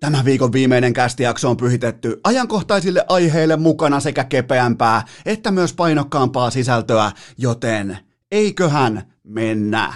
Tämän viikon viimeinen kästijakso on pyhitetty ajankohtaisille aiheille mukana sekä kepeämpää että myös painokkaampaa sisältöä, joten eiköhän mennä.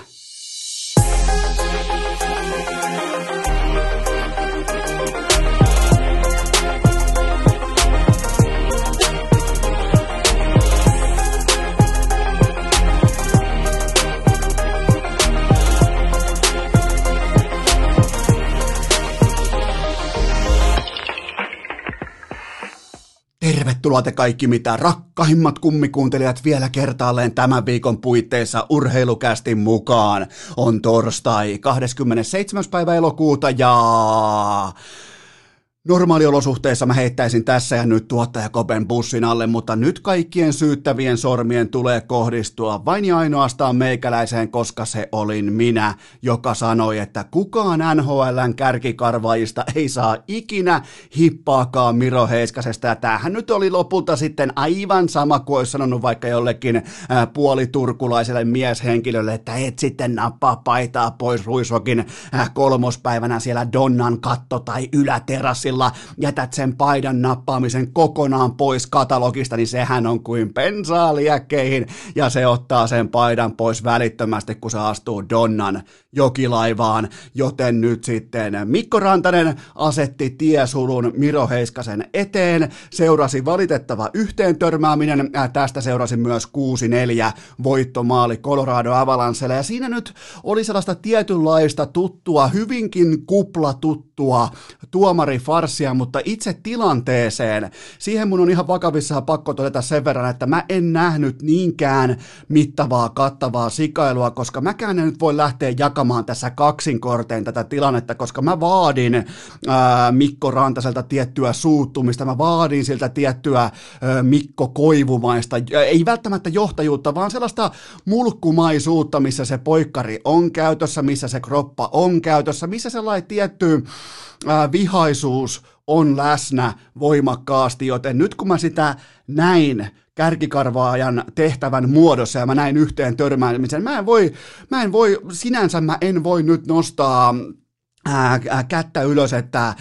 Tervetuloa te kaikki mitä rakkahimmat kummikuuntelijat vielä kertaalleen tämän viikon puitteissa urheilukästin mukaan. On torstai 27. päivä elokuuta ja Normaaliolosuhteissa mä heittäisin tässä ja nyt tuottaja Kopen bussin alle, mutta nyt kaikkien syyttävien sormien tulee kohdistua vain ja ainoastaan meikäläiseen, koska se olin minä, joka sanoi, että kukaan NHLn kärkikarvaajista ei saa ikinä hippaakaan Miro Heiskasesta. Ja tämähän nyt oli lopulta sitten aivan sama kuin olisi sanonut vaikka jollekin puoliturkulaiselle mieshenkilölle, että et sitten nappaa paitaa pois Ruisokin kolmospäivänä siellä Donnan katto tai yläterassi kortilla jätät sen paidan nappaamisen kokonaan pois katalogista, niin sehän on kuin pensaa liekkeihin, ja se ottaa sen paidan pois välittömästi, kun se astuu Donnan jokilaivaan, joten nyt sitten Mikko Rantanen asetti tiesulun Miro Heiskasen eteen, seurasi valitettava yhteen törmääminen, äh, tästä seurasi myös 6-4 voittomaali Colorado Avalancelle, ja siinä nyt oli sellaista tietynlaista tuttua, hyvinkin kuplatuttua tuomari farssia, mutta itse tilanteeseen, siihen mun on ihan vakavissa pakko todeta sen verran, että mä en nähnyt niinkään mittavaa, kattavaa sikailua, koska mäkään en nyt voi lähteä jakamaan tässä kaksinkortein tätä tilannetta, koska mä vaadin ää, Mikko Rantaselta tiettyä suuttumista, mä vaadin siltä tiettyä ää, Mikko Koivumaista, ei välttämättä johtajuutta, vaan sellaista mulkkumaisuutta, missä se poikkari on käytössä, missä se kroppa on käytössä, missä sellainen tietty ää, vihaisuus on läsnä voimakkaasti, joten nyt kun mä sitä näin kärkikarvaajan tehtävän muodossa ja mä näin yhteen törmäämisen, mä en voi, mä en voi sinänsä mä en voi nyt nostaa Ää, ää, kättä ylös, että ää,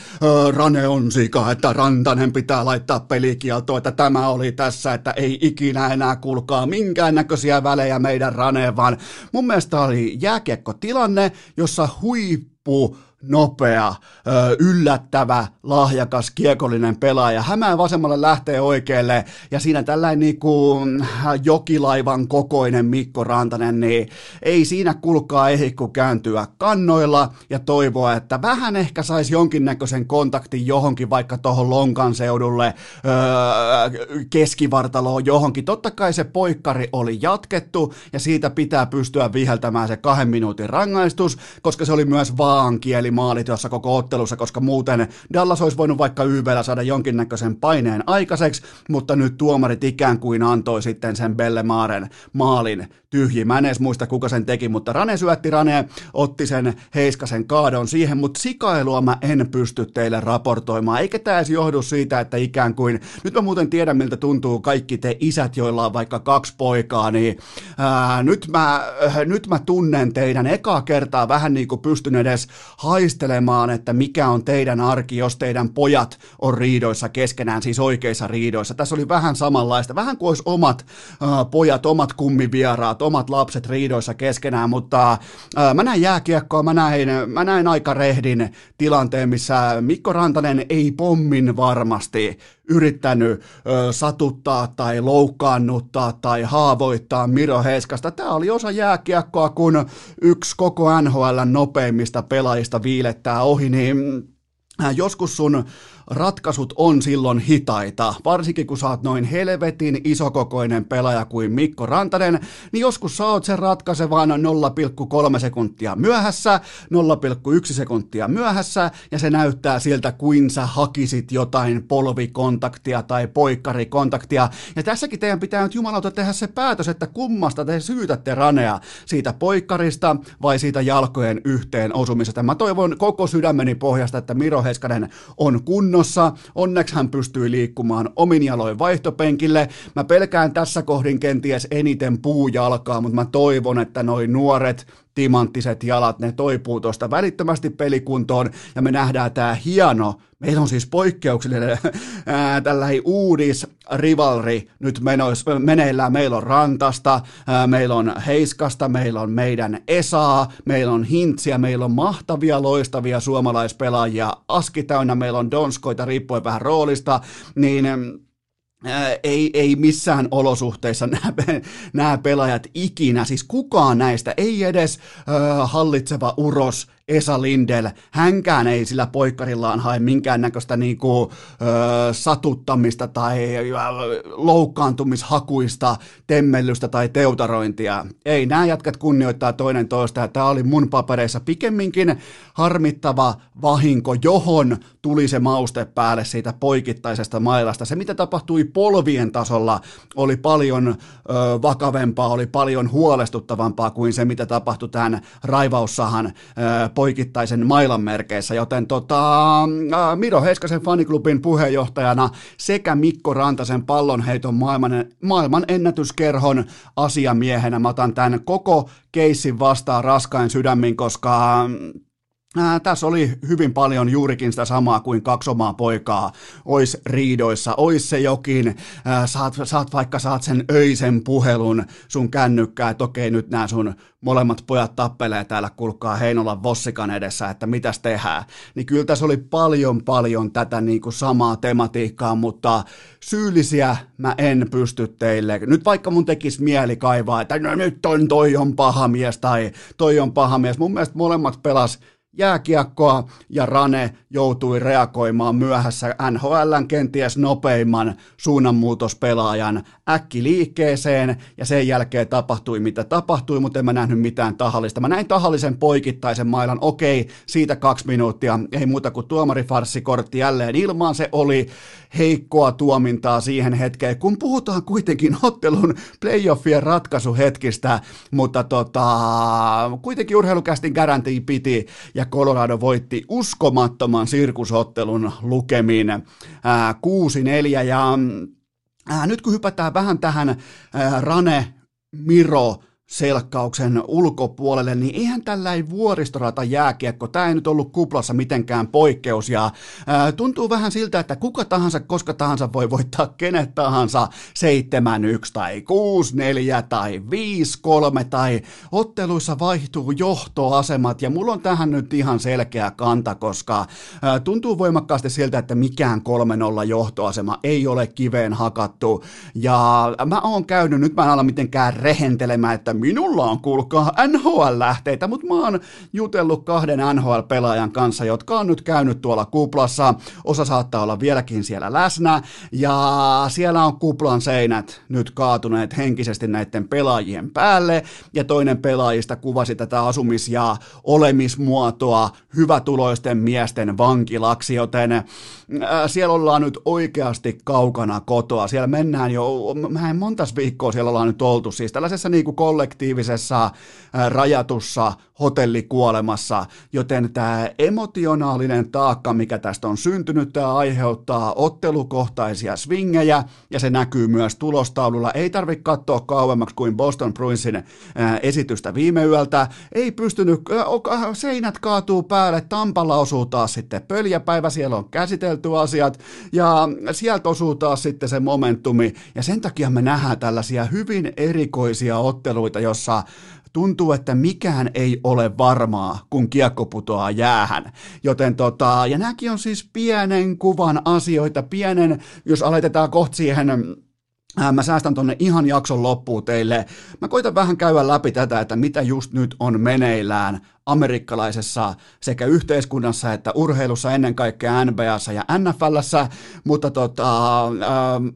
Rane on sika, että Rantanen pitää laittaa pelikieltoa, että tämä oli tässä, että ei ikinä enää kulkaa minkäännäköisiä välejä meidän Raneen, vaan mun mielestä oli jääkiekko tilanne, jossa huippu nopea, yllättävä, lahjakas, kiekollinen pelaaja. Hämää vasemmalle lähtee oikealle ja siinä tällainen niin kuin jokilaivan kokoinen Mikko Rantanen, niin ei siinä kulkaa ehdi kuin kääntyä kannoilla ja toivoa, että vähän ehkä saisi jonkinnäköisen kontaktin johonkin vaikka tuohon Lonkan seudulle, keskivartaloon johonkin. Totta kai se poikkari oli jatkettu ja siitä pitää pystyä viheltämään se kahden minuutin rangaistus, koska se oli myös vaankieli maali tuossa koko ottelussa, koska muuten Dallas olisi voinut vaikka YVllä saada jonkinnäköisen paineen aikaiseksi, mutta nyt tuomarit ikään kuin antoi sitten sen Bellemaaren maalin tyhjiin. Mä en edes muista, kuka sen teki, mutta Rane syötti Rane, otti sen Heiskasen kaadon siihen, mutta sikailua mä en pysty teille raportoimaan, eikä tämä edes johdu siitä, että ikään kuin, nyt mä muuten tiedän, miltä tuntuu kaikki te isät, joilla on vaikka kaksi poikaa, niin ää, nyt, mä, äh, nyt mä tunnen teidän ekaa kertaa vähän niin kuin pystyn edes haistelemaan, että mikä on teidän arki, jos teidän pojat on riidoissa keskenään, siis oikeissa riidoissa. Tässä oli vähän samanlaista, vähän kuin olisi omat äh, pojat, omat kummivieraat, omat lapset riidoissa keskenään, mutta ää, mä näin jääkiekkoa, mä näin, mä näin aika rehdin tilanteen, missä Mikko Rantanen ei pommin varmasti yrittänyt ö, satuttaa tai loukkaannuttaa tai haavoittaa Miro Heiskasta. Tämä oli osa jääkiekkoa, kun yksi koko NHL nopeimmista pelaajista viilettää ohi, niin joskus sun ratkaisut on silloin hitaita, varsinkin kun oot noin helvetin isokokoinen pelaaja kuin Mikko Rantanen, niin joskus sä oot sen ratkaisevan 0,3 sekuntia myöhässä, 0,1 sekuntia myöhässä, ja se näyttää siltä, kuin sä hakisit jotain polvikontaktia tai poikkarikontaktia, ja tässäkin teidän pitää nyt jumalauta tehdä se päätös, että kummasta te syytätte Ranea, siitä poikkarista vai siitä jalkojen yhteen osumisesta. Mä toivon koko sydämeni pohjasta, että Miro Heiskanen on kunnossa, kunnossa. Onneksi hän pystyy liikkumaan omin jaloin vaihtopenkille. Mä pelkään tässä kohdin kenties eniten puujalkaa, mutta mä toivon, että noin nuoret timanttiset jalat, ne toipuu tuosta välittömästi pelikuntoon ja me nähdään tämä hieno, meillä on siis poikkeuksellinen tällainen uudis rivalri nyt menois, meneillään. Meillä on Rantasta, ää, meillä on Heiskasta, meillä on meidän Esaa, meillä on Hintsiä, meillä on mahtavia, loistavia suomalaispelaajia, aski täynnä, meillä on Donskoita, riippuen vähän roolista, niin ei, ei missään olosuhteissa nämä, nämä pelaajat ikinä, siis kukaan näistä, ei edes äh, hallitseva uros Esa Lindel, hänkään ei sillä poikkarillaan hae minkäännäköistä niinku, ö, satuttamista tai loukkaantumishakuista temmellystä tai teutarointia. Ei, nämä jätkät kunnioittaa toinen toista ja tämä oli mun papereissa pikemminkin harmittava vahinko, johon tuli se mauste päälle siitä poikittaisesta mailasta. Se, mitä tapahtui polvien tasolla, oli paljon ö, vakavempaa, oli paljon huolestuttavampaa kuin se, mitä tapahtui tämän raivaussahan ö, poikittaisen mailan merkeissä, joten tota, Miro Heiskasen faniklubin puheenjohtajana sekä Mikko Rantasen pallonheiton maailman, maailman ennätyskerhon asiamiehenä. Mä otan tämän koko keissin vastaan raskain sydämin, koska Ää, tässä oli hyvin paljon juurikin sitä samaa kuin kaksi omaa poikaa ois riidoissa, ois se jokin, ää, saat, saat vaikka saat sen öisen puhelun sun kännykkää, että okei nyt nämä sun molemmat pojat tappelee täällä, kulkaa Heinolan Vossikan edessä, että mitäs tehdään. Niin kyllä tässä oli paljon paljon tätä niin kuin samaa tematiikkaa, mutta syyllisiä mä en pysty teille. Nyt vaikka mun tekisi mieli kaivaa, että no nyt on toi on paha mies tai toi on paha mies. Mun mielestä molemmat pelas jääkiekkoa ja Rane joutui reagoimaan myöhässä NHLn kenties nopeimman suunnanmuutospelaajan äkki liikkeeseen ja sen jälkeen tapahtui mitä tapahtui, mutta en mä nähnyt mitään tahallista. Mä näin tahallisen poikittaisen mailan, okei, siitä kaksi minuuttia, ei muuta kuin tuomarifarssikortti jälleen ilmaan, se oli heikkoa tuomintaa siihen hetkeen, kun puhutaan kuitenkin ottelun playoffien ratkaisuhetkistä, mutta tota, kuitenkin urheilukästin garantiin piti. Ja Colorado voitti uskomattoman sirkusottelun lukemin ää, 6-4 ja ää, nyt kun hypätään vähän tähän ää, Rane Miro selkkauksen ulkopuolelle, niin eihän tällainen vuoristorata jääkiekko, tämä ei nyt ollut kuplassa mitenkään poikkeus, ja ää, tuntuu vähän siltä, että kuka tahansa, koska tahansa voi voittaa kenet tahansa 7-1 tai 6-4 tai 5-3 tai otteluissa vaihtuu johtoasemat, ja mulla on tähän nyt ihan selkeä kanta, koska ää, tuntuu voimakkaasti siltä, että mikään 3-0 johtoasema ei ole kiveen hakattu, ja mä oon käynyt, nyt mä en ala mitenkään rehentelemään, että minulla on kuulkaa NHL-lähteitä, mutta mä oon jutellut kahden NHL-pelaajan kanssa, jotka on nyt käynyt tuolla kuplassa. Osa saattaa olla vieläkin siellä läsnä, ja siellä on kuplan seinät nyt kaatuneet henkisesti näiden pelaajien päälle, ja toinen pelaajista kuvasi tätä asumis- ja olemismuotoa hyvätuloisten miesten vankilaksi, joten äh, siellä ollaan nyt oikeasti kaukana kotoa. Siellä mennään jo, mä en montas viikkoa siellä ollaan nyt oltu, siis tällaisessa niin kuin kollektiivisessa rajatussa hotellikuolemassa, joten tämä emotionaalinen taakka, mikä tästä on syntynyt, tämä aiheuttaa ottelukohtaisia swingejä ja se näkyy myös tulostaululla. Ei tarvitse katsoa kauemmaksi kuin Boston Bruinsin esitystä viime yöltä. Ei pystynyt, seinät kaatuu päälle, Tampalla osuu taas sitten pöljäpäivä, siellä on käsitelty asiat ja sieltä osuu taas sitten se momentumi ja sen takia me nähdään tällaisia hyvin erikoisia otteluita, jossa tuntuu, että mikään ei ole varmaa, kun kiekko putoaa jäähän. Joten tota, ja nämäkin on siis pienen kuvan asioita, pienen, jos aletetaan kohta siihen Mä säästän tonne ihan jakson loppuun teille. Mä koitan vähän käydä läpi tätä, että mitä just nyt on meneillään amerikkalaisessa sekä yhteiskunnassa että urheilussa ennen kaikkea NBAssa ja NFLssä, mutta tota, ähm,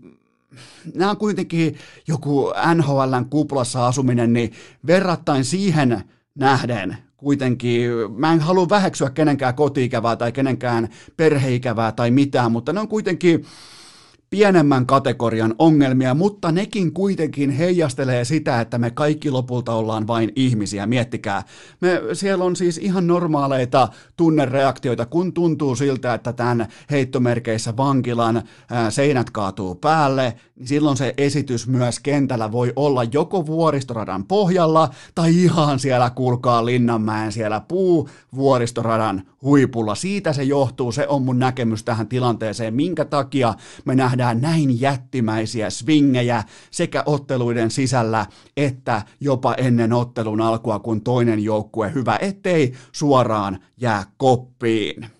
nämä on kuitenkin joku NHLn kuplassa asuminen, niin verrattain siihen nähden kuitenkin, mä en halua väheksyä kenenkään kotiikävää tai kenenkään perheikävää tai mitään, mutta ne on kuitenkin pienemmän kategorian ongelmia, mutta nekin kuitenkin heijastelee sitä, että me kaikki lopulta ollaan vain ihmisiä. Miettikää, me, siellä on siis ihan normaaleita tunnereaktioita, kun tuntuu siltä, että tämän heittomerkeissä vankilan ää, seinät kaatuu päälle, niin silloin se esitys myös kentällä voi olla joko vuoristoradan pohjalla tai ihan siellä kulkaa Linnanmäen siellä puu vuoristoradan huipulla. Siitä se johtuu, se on mun näkemys tähän tilanteeseen, minkä takia me nähdään näin jättimäisiä swingejä sekä otteluiden sisällä että jopa ennen ottelun alkua, kun toinen joukkue hyvä, ettei suoraan jää koppiin.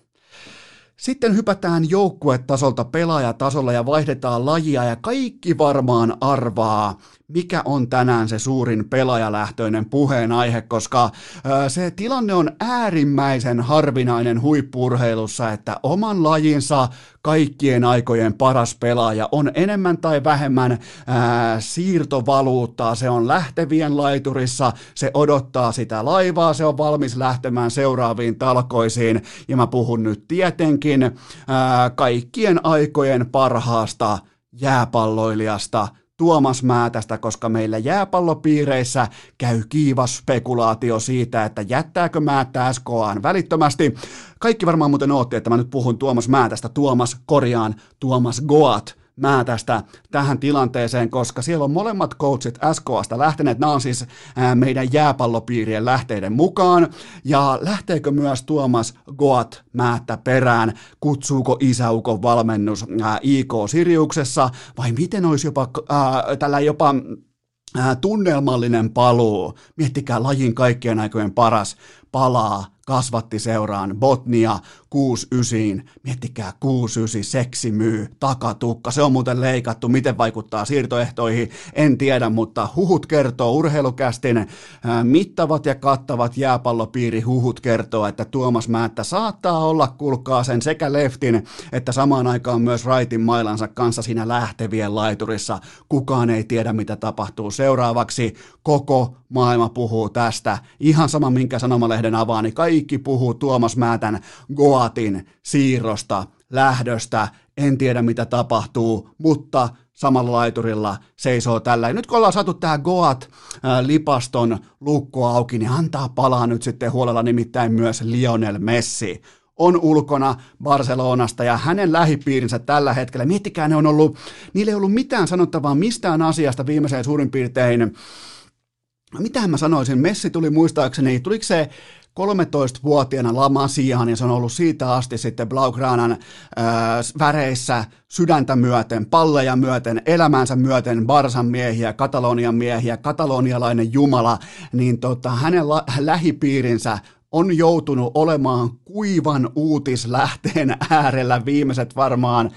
Sitten hypätään joukkuetasolta pelaajatasolla ja vaihdetaan lajia ja kaikki varmaan arvaa, mikä on tänään se suurin pelaajalähtöinen puheenaihe, koska se tilanne on äärimmäisen harvinainen huippurheilussa, että oman lajinsa kaikkien aikojen paras pelaaja on enemmän tai vähemmän ää, siirtovaluuttaa, se on lähtevien laiturissa, se odottaa sitä laivaa, se on valmis lähtemään seuraaviin talkoisiin, ja mä puhun nyt tietenkin ää, kaikkien aikojen parhaasta jääpalloilijasta, Tuomas Määtästä, koska meillä jääpallopiireissä käy kiivas spekulaatio siitä, että jättääkö Määttä SKAan välittömästi. Kaikki varmaan muuten ootti, että mä nyt puhun Tuomas Määtästä, Tuomas korjaan, Tuomas Goat mä tästä tähän tilanteeseen, koska siellä on molemmat coachit SKAsta lähteneet, nämä on siis meidän jääpallopiirien lähteiden mukaan, ja lähteekö myös Tuomas Goat määttä perään, kutsuuko isäukon valmennus IK Siriuksessa, vai miten olisi jopa äh, tällä jopa tunnelmallinen paluu. Miettikää lajin kaikkien aikojen paras palaa kasvatti seuraan Botnia 69, miettikää 69, seksi myy, takatukka, se on muuten leikattu, miten vaikuttaa siirtoehtoihin, en tiedä, mutta huhut kertoo, urheilukästin mittavat ja kattavat jääpallopiiri huhut kertoo, että Tuomas Määttä saattaa olla, kulkaa sen sekä leftin, että samaan aikaan myös raitin mailansa kanssa siinä lähtevien laiturissa. Kukaan ei tiedä, mitä tapahtuu seuraavaksi. Koko maailma puhuu tästä. Ihan sama, minkä sanomalehden avaa, niin kaikki puhuu Tuomas Määtän Goatin siirrosta, lähdöstä. En tiedä, mitä tapahtuu, mutta samalla laiturilla seisoo tällä. Nyt kun ollaan saatu tähän Goat-lipaston lukko auki, niin antaa palaa nyt sitten huolella nimittäin myös Lionel Messi on ulkona Barcelonasta ja hänen lähipiirinsä tällä hetkellä. Miettikää, ne on ollut, niillä ei ollut mitään sanottavaa mistään asiasta viimeiseen suurin piirtein mitä mä sanoisin, Messi tuli muistaakseni, tuliko se 13-vuotiaana La Masiaan ja se on ollut siitä asti sitten Blaugranan äh, väreissä sydäntä myöten, palleja myöten, elämänsä myöten, Barsan miehiä, Katalonian miehiä, katalonialainen jumala, niin tota, hänen la- lähipiirinsä on joutunut olemaan kuivan uutislähteen äärellä viimeiset varmaan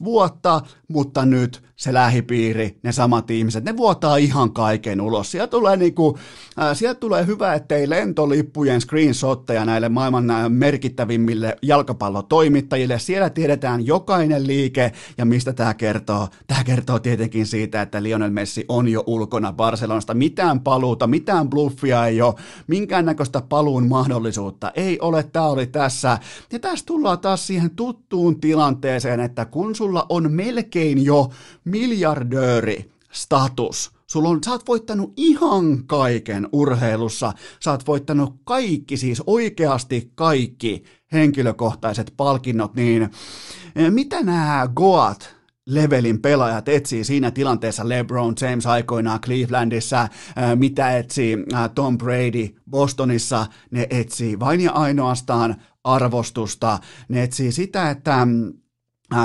16-17 vuotta, mutta nyt se lähipiiri, ne samat ihmiset, ne vuotaa ihan kaiken ulos. Sieltä tulee, niinku, äh, sieltä tulee hyvä, ettei lentolippujen screenshotteja näille maailman merkittävimmille jalkapallotoimittajille. Siellä tiedetään jokainen liike ja mistä tämä kertoo. Tämä kertoo tietenkin siitä, että Lionel Messi on jo ulkona Barcelonasta. Mitään paluuta, mitään bluffia ei ole, minkäännäköistä paluun mahdollisuutta ei ole. Tämä oli tässä. Ja tässä tullaan taas siihen tuttuun tilanteeseen, että kun sulla on melkein jo miljardööri status. Sulla on, sä oot voittanut ihan kaiken urheilussa. Sä oot voittanut kaikki, siis oikeasti kaikki henkilökohtaiset palkinnot, niin eh, mitä nämä Goat levelin pelaajat etsii siinä tilanteessa LeBron James aikoinaan Clevelandissa, eh, mitä etsii eh, Tom Brady Bostonissa, ne etsii vain ja ainoastaan arvostusta, ne etsii sitä, että mm,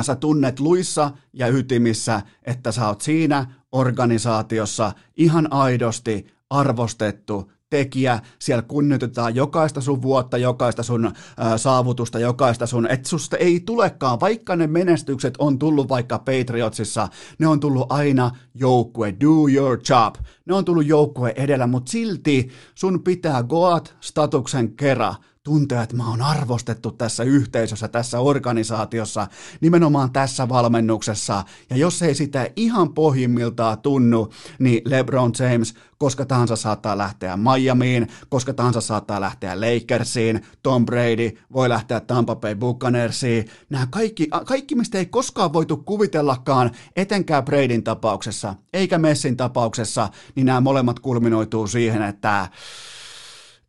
sä tunnet luissa ja ytimissä, että sä oot siinä organisaatiossa ihan aidosti arvostettu tekijä, siellä kunnioitetaan jokaista sun vuotta, jokaista sun äh, saavutusta, jokaista sun, että susta ei tulekaan, vaikka ne menestykset on tullut vaikka Patriotsissa, ne on tullut aina joukkue, do your job, ne on tullut joukkue edellä, mutta silti sun pitää Goat statuksen kerran tuntea, että mä oon arvostettu tässä yhteisössä, tässä organisaatiossa, nimenomaan tässä valmennuksessa. Ja jos ei sitä ihan pohjimmiltaan tunnu, niin LeBron James koska tahansa saattaa lähteä Miamiin, koska tahansa saattaa lähteä Lakersiin, Tom Brady voi lähteä Tampa Bay Buccaneersiin. Nämä kaikki, kaikki, mistä ei koskaan voitu kuvitellakaan, etenkään Bradyn tapauksessa, eikä Messin tapauksessa, niin nämä molemmat kulminoituu siihen, että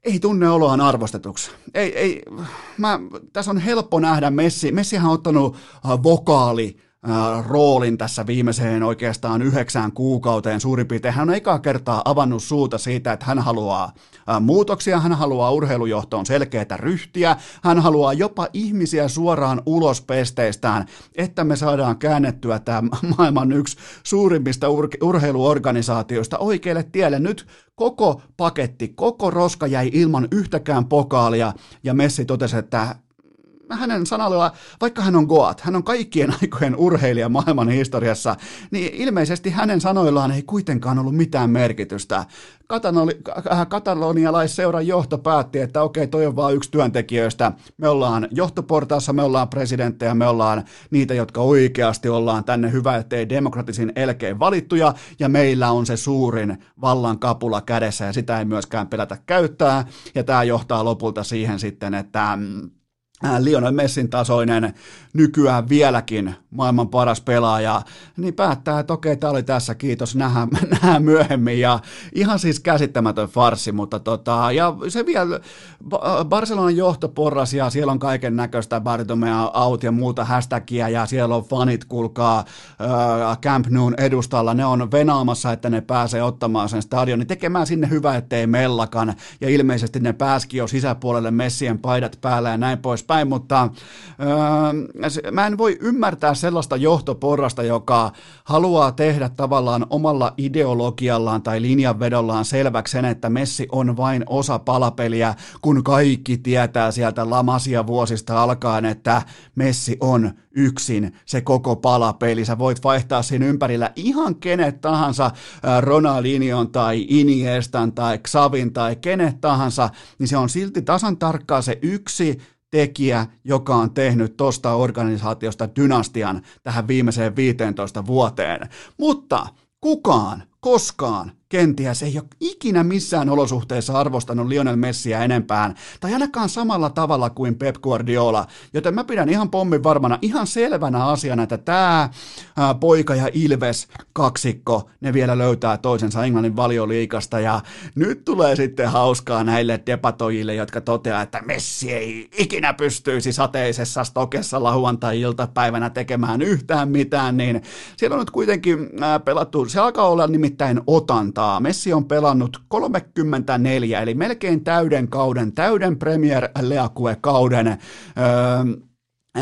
ei tunne oloaan arvostetuksi. Ei, ei, mä, tässä on helppo nähdä Messi. Messihän on ottanut äh, vokaali roolin tässä viimeiseen oikeastaan yhdeksään kuukauteen suurin piirtein. Hän on ekaa kertaa avannut suuta siitä, että hän haluaa muutoksia, hän haluaa urheilujohtoon selkeää ryhtiä, hän haluaa jopa ihmisiä suoraan ulos pesteistään, että me saadaan käännettyä tämä maailman yksi suurimmista ur- urheiluorganisaatioista oikealle tielle. Nyt koko paketti, koko roska jäi ilman yhtäkään pokaalia ja Messi totesi, että hänen sanalla, vaikka hän on Goat, hän on kaikkien aikojen urheilija maailman historiassa, niin ilmeisesti hänen sanoillaan ei kuitenkaan ollut mitään merkitystä. Äh, katalonialaisseuran johto päätti, että okei, toi on vain yksi työntekijöistä. Me ollaan johtoportaassa, me ollaan presidenttejä, me ollaan niitä, jotka oikeasti ollaan tänne hyvä, ettei demokratisin elkein valittuja, ja meillä on se suurin vallan kapula kädessä, ja sitä ei myöskään pelätä käyttää, ja tämä johtaa lopulta siihen sitten, että mm, Lionel Messin tasoinen, nykyään vieläkin maailman paras pelaaja, niin päättää, että okei, tämä oli tässä, kiitos, nähdään, nähdään myöhemmin. Ja ihan siis käsittämätön farsi, mutta tota, ja se vielä, Barcelonan johtoporras ja siellä on kaiken näköistä Bartomea out ja muuta hashtagia ja siellä on fanit, kulkaa äh, Camp Noon edustalla, ne on venaamassa, että ne pääsee ottamaan sen stadionin, tekemään sinne hyvä, ettei mellakan, ja ilmeisesti ne pääski jo sisäpuolelle Messien paidat päällä ja näin pois poispäin, mutta öö, mä en voi ymmärtää sellaista johtoporrasta, joka haluaa tehdä tavallaan omalla ideologiallaan tai linjanvedollaan selväksi sen, että Messi on vain osa palapeliä, kun kaikki tietää sieltä lamasia vuosista alkaen, että Messi on yksin se koko palapeli. Sä voit vaihtaa siinä ympärillä ihan kenet tahansa, Ronaldinhon tai Iniestan tai Xavin tai kenet tahansa, niin se on silti tasan tarkkaa se yksi tekijä, joka on tehnyt tuosta organisaatiosta dynastian tähän viimeiseen 15 vuoteen. Mutta kukaan koskaan kenties ei ole ikinä missään olosuhteessa arvostanut Lionel Messiä enempään, tai ainakaan samalla tavalla kuin Pep Guardiola, joten mä pidän ihan pommin varmana, ihan selvänä asiana, että tämä poika ja Ilves kaksikko, ne vielä löytää toisensa Englannin valioliikasta, ja nyt tulee sitten hauskaa näille debatoijille, jotka toteaa, että Messi ei ikinä pystyisi sateisessa stokessa lauantai-iltapäivänä tekemään yhtään mitään, niin siellä on nyt kuitenkin pelattu, se alkaa olla nimittäin otanta, kertaa. Messi on pelannut 34, eli melkein täyden kauden, täyden Premier League-kauden. Öö,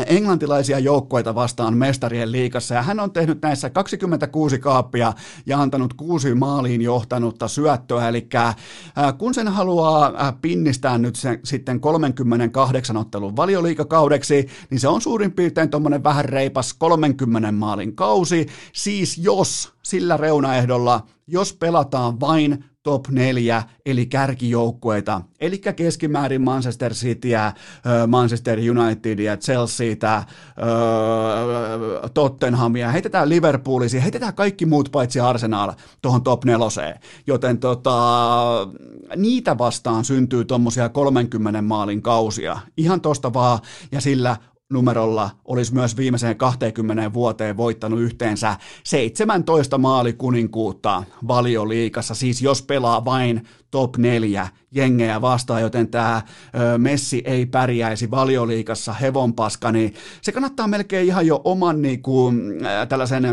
englantilaisia joukkoita vastaan mestarien liikassa ja hän on tehnyt näissä 26 kaappia ja antanut kuusi maaliin johtanutta syöttöä, eli kun sen haluaa pinnistää nyt sen, sitten 38 ottelun valioliikakaudeksi, niin se on suurin piirtein tuommoinen vähän reipas 30 maalin kausi, siis jos sillä reunaehdolla, jos pelataan vain top 4, eli kärkijoukkueita, eli keskimäärin Manchester Cityä, Manchester Unitedia, Chelseatä, Tottenhamia, heitetään Liverpoolisia, heitetään kaikki muut paitsi Arsenal tuohon top 4, joten tota, niitä vastaan syntyy tuommoisia 30 maalin kausia, ihan tosta vaan, ja sillä numerolla olisi myös viimeiseen 20 vuoteen voittanut yhteensä 17 maalikuninkuutta valioliikassa, siis jos pelaa vain top 4 jengejä vastaan, joten tämä Messi ei pärjäisi valioliikassa hevonpaska, niin se kannattaa melkein ihan jo oman niin kuin, tällaisen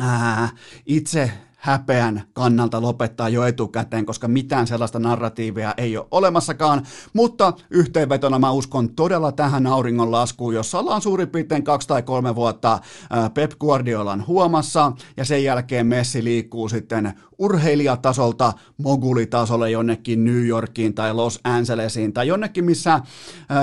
äh, itse häpeän kannalta lopettaa jo etukäteen, koska mitään sellaista narratiivia ei ole olemassakaan, mutta yhteenvetona mä uskon todella tähän auringonlaskuun, jossa ollaan suurin piirtein kaksi tai kolme vuotta Pep Guardiolan huomassa, ja sen jälkeen Messi liikkuu sitten urheilijatasolta mogulitasolle jonnekin New Yorkiin tai Los Angelesiin tai jonnekin, missä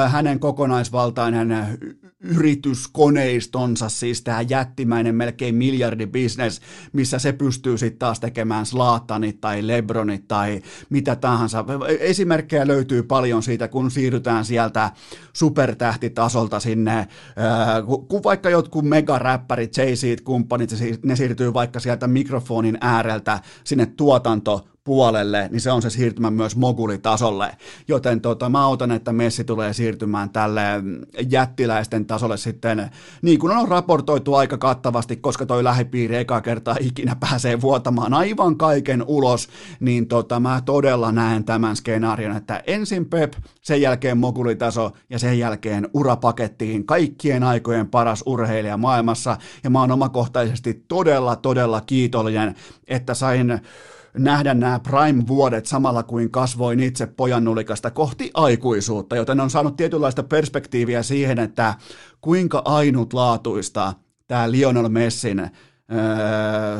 hänen kokonaisvaltainen yrityskoneistonsa, siis tämä jättimäinen melkein miljardibisnes, missä se pystyy sitten taas tekemään Slaattanit tai Lebronit tai mitä tahansa. Esimerkkejä löytyy paljon siitä, kun siirrytään sieltä supertähtitasolta sinne, kun vaikka jotkut megaräppärit, jay kumppanit ne siirtyy vaikka sieltä mikrofonin ääreltä sinne tuotanto puolelle, niin se on se siirtymä myös mogulitasolle. Joten tota, mä otan, että Messi tulee siirtymään tälle jättiläisten tasolle sitten, niin kuin on raportoitu aika kattavasti, koska toi lähipiiri eka kertaa ikinä pääsee vuotamaan aivan kaiken ulos, niin tota, mä todella näen tämän skenaarion, että ensin Pep, sen jälkeen mogulitaso ja sen jälkeen urapakettiin kaikkien aikojen paras urheilija maailmassa, ja mä oon omakohtaisesti todella, todella kiitollinen, että sain nähdä nämä prime-vuodet samalla kuin kasvoin itse pojannulikasta kohti aikuisuutta, joten on saanut tietynlaista perspektiiviä siihen, että kuinka ainutlaatuista tämä Lionel Messin öö,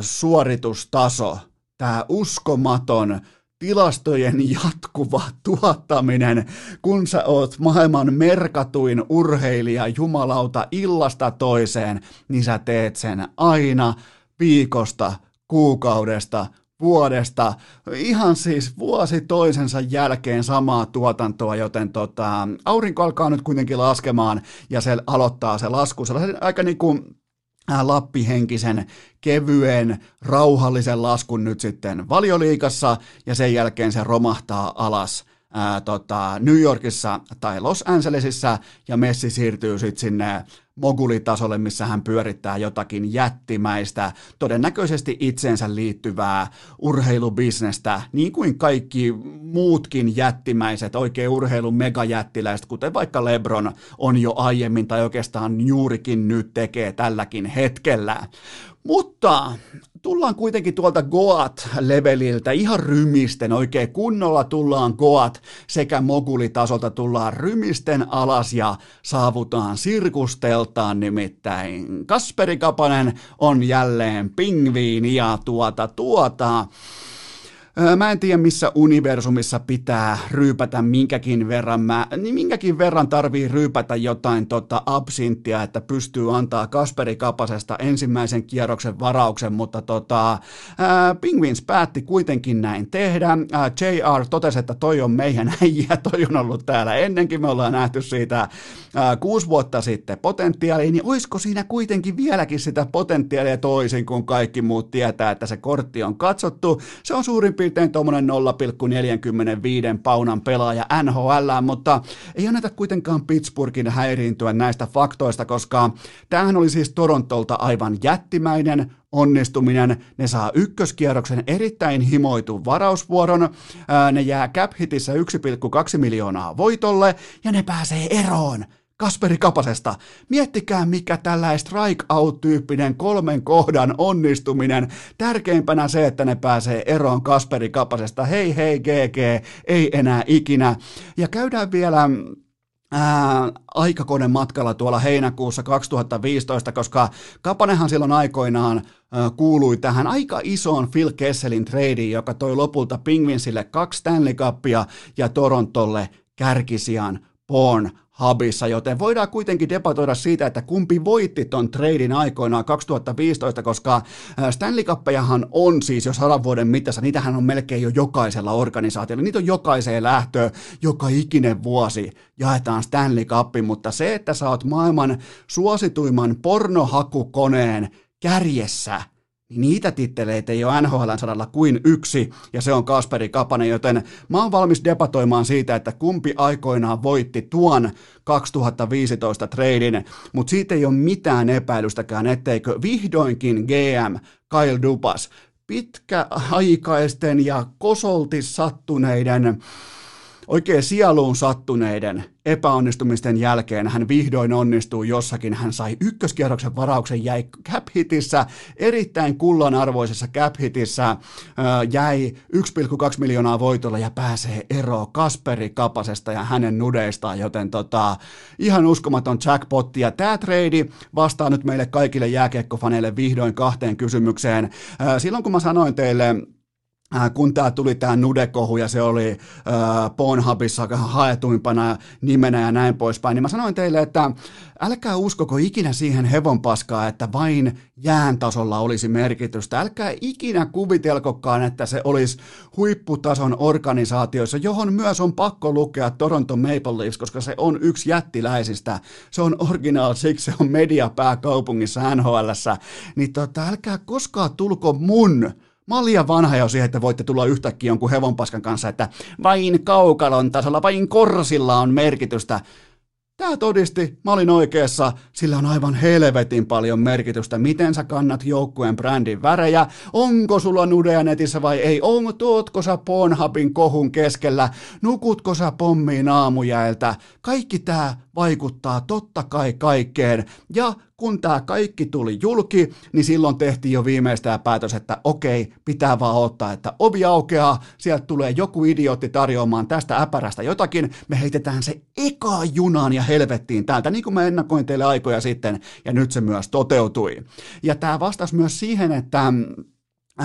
suoritustaso, tämä uskomaton tilastojen jatkuva tuottaminen, kun sä oot maailman merkatuin urheilija jumalauta illasta toiseen, niin sä teet sen aina viikosta, kuukaudesta, vuodesta, ihan siis vuosi toisensa jälkeen samaa tuotantoa, joten tota, aurinko alkaa nyt kuitenkin laskemaan ja se aloittaa se lasku. Sellaisen aika niin kuin äh, lappihenkisen, kevyen, rauhallisen laskun nyt sitten valioliikassa ja sen jälkeen se romahtaa alas ää, tota, New Yorkissa tai Los Angelesissa ja Messi siirtyy sitten sinne mogulitasolle, missä hän pyörittää jotakin jättimäistä, todennäköisesti itseensä liittyvää urheilubisnestä, niin kuin kaikki muutkin jättimäiset, oikein urheilun megajättiläiset, kuten vaikka Lebron on jo aiemmin tai oikeastaan juurikin nyt tekee tälläkin hetkellä. Mutta tullaan kuitenkin tuolta Goat-leveliltä ihan rymisten, oikein kunnolla tullaan Goat sekä mogulitasolta tullaan rymisten alas ja saavutaan sirkusteltaan nimittäin. Kasperi Kapanen on jälleen pingviini ja tuota tuota. Mä en tiedä, missä universumissa pitää ryypätä minkäkin verran. Mä, niin minkäkin verran tarvii ryypätä jotain tota absinttia, että pystyy antaa Kasperi Kapasesta ensimmäisen kierroksen varauksen, mutta tota, ää, Penguins päätti kuitenkin näin tehdä. Ää, JR totesi, että toi on meidän äijä, toi on ollut täällä ennenkin, me ollaan nähty siitä ää, kuusi vuotta sitten potentiaalia, niin olisiko siinä kuitenkin vieläkin sitä potentiaalia toisin, kun kaikki muut tietää, että se kortti on katsottu. Se on suurin piirtein tuommoinen 0,45 paunan pelaaja NHL, mutta ei anneta kuitenkaan Pittsburghin häiriintyä näistä faktoista, koska tämähän oli siis Torontolta aivan jättimäinen onnistuminen. Ne saa ykköskierroksen erittäin himoitun varausvuoron. Ne jää cap hitissä 1,2 miljoonaa voitolle ja ne pääsee eroon Kasperi Kapasesta. Miettikää, mikä tällainen strike-out-tyyppinen kolmen kohdan onnistuminen. Tärkeimpänä se, että ne pääsee eroon Kasperi Kapasesta. Hei hei GG, ei enää ikinä. Ja käydään vielä ää, aikakone matkalla tuolla heinäkuussa 2015, koska Kapanenhan silloin aikoinaan ää, kuului tähän aika isoon Phil Kesselin tradeen, joka toi lopulta Pingvinsille kaksi Stanley Cupia ja Torontolle kärkisijan Porn Hubissa, joten voidaan kuitenkin debatoida siitä, että kumpi voitti ton treidin aikoinaan 2015, koska Stanley Cuppejahan on siis jo sadan vuoden mitassa, niitähän on melkein jo jokaisella organisaatiolla, niitä on jokaiseen lähtöön, joka ikinen vuosi jaetaan Stanley Cup, mutta se, että sä oot maailman suosituimman pornohakukoneen kärjessä, niin niitä titteleitä ei ole NHL sadalla kuin yksi, ja se on Kasperi Kapanen, joten mä oon valmis debatoimaan siitä, että kumpi aikoinaan voitti tuon 2015 treidin, mutta siitä ei ole mitään epäilystäkään, etteikö vihdoinkin GM Kyle Dupas pitkäaikaisten ja kosolti sattuneiden oikein sieluun sattuneiden epäonnistumisten jälkeen hän vihdoin onnistuu jossakin. Hän sai ykköskierroksen varauksen, jäi cap hitissä, erittäin kullanarvoisessa cap hitissä, jäi 1,2 miljoonaa voitolla ja pääsee eroon Kasperi Kapasesta ja hänen nudeistaan, joten tota, ihan uskomaton jackpotti. Ja tämä trade vastaa nyt meille kaikille jääkiekkofaneille vihdoin kahteen kysymykseen. Silloin kun mä sanoin teille kun tämä tuli tämä nudekohu ja se oli äh, Pornhubissa haetuimpana nimenä ja näin poispäin, niin mä sanoin teille, että älkää uskoko ikinä siihen hevonpaskaa, että vain jään tasolla olisi merkitystä. Älkää ikinä kuvitelkokaan, että se olisi huipputason organisaatioissa, johon myös on pakko lukea Toronto Maple Leafs, koska se on yksi jättiläisistä. Se on Original Six, se on mediapääkaupungissa NHLssä. Niin tota, älkää koskaan tulko mun Mä oon liian vanha jo siihen, että voitte tulla yhtäkkiä jonkun hevonpaskan kanssa, että vain kaukalon tasolla, vain korsilla on merkitystä. Tämä todisti, mä olin oikeassa, sillä on aivan helvetin paljon merkitystä, miten sä kannat joukkueen brändin värejä, onko sulla nudea netissä vai ei, on, tuotko sä Pornhubin kohun keskellä, nukutko sä pommiin aamujäältä, kaikki tämä vaikuttaa totta kai kaikkeen, ja kun tämä kaikki tuli julki, niin silloin tehtiin jo viimeistään päätös, että okei, pitää vaan ottaa, että ovi aukeaa, sieltä tulee joku idiootti tarjoamaan tästä äpärästä jotakin, me heitetään se eka junaan ja helvettiin täältä, niin kuin mä ennakoin teille aikoja sitten, ja nyt se myös toteutui. Ja tämä vastasi myös siihen, että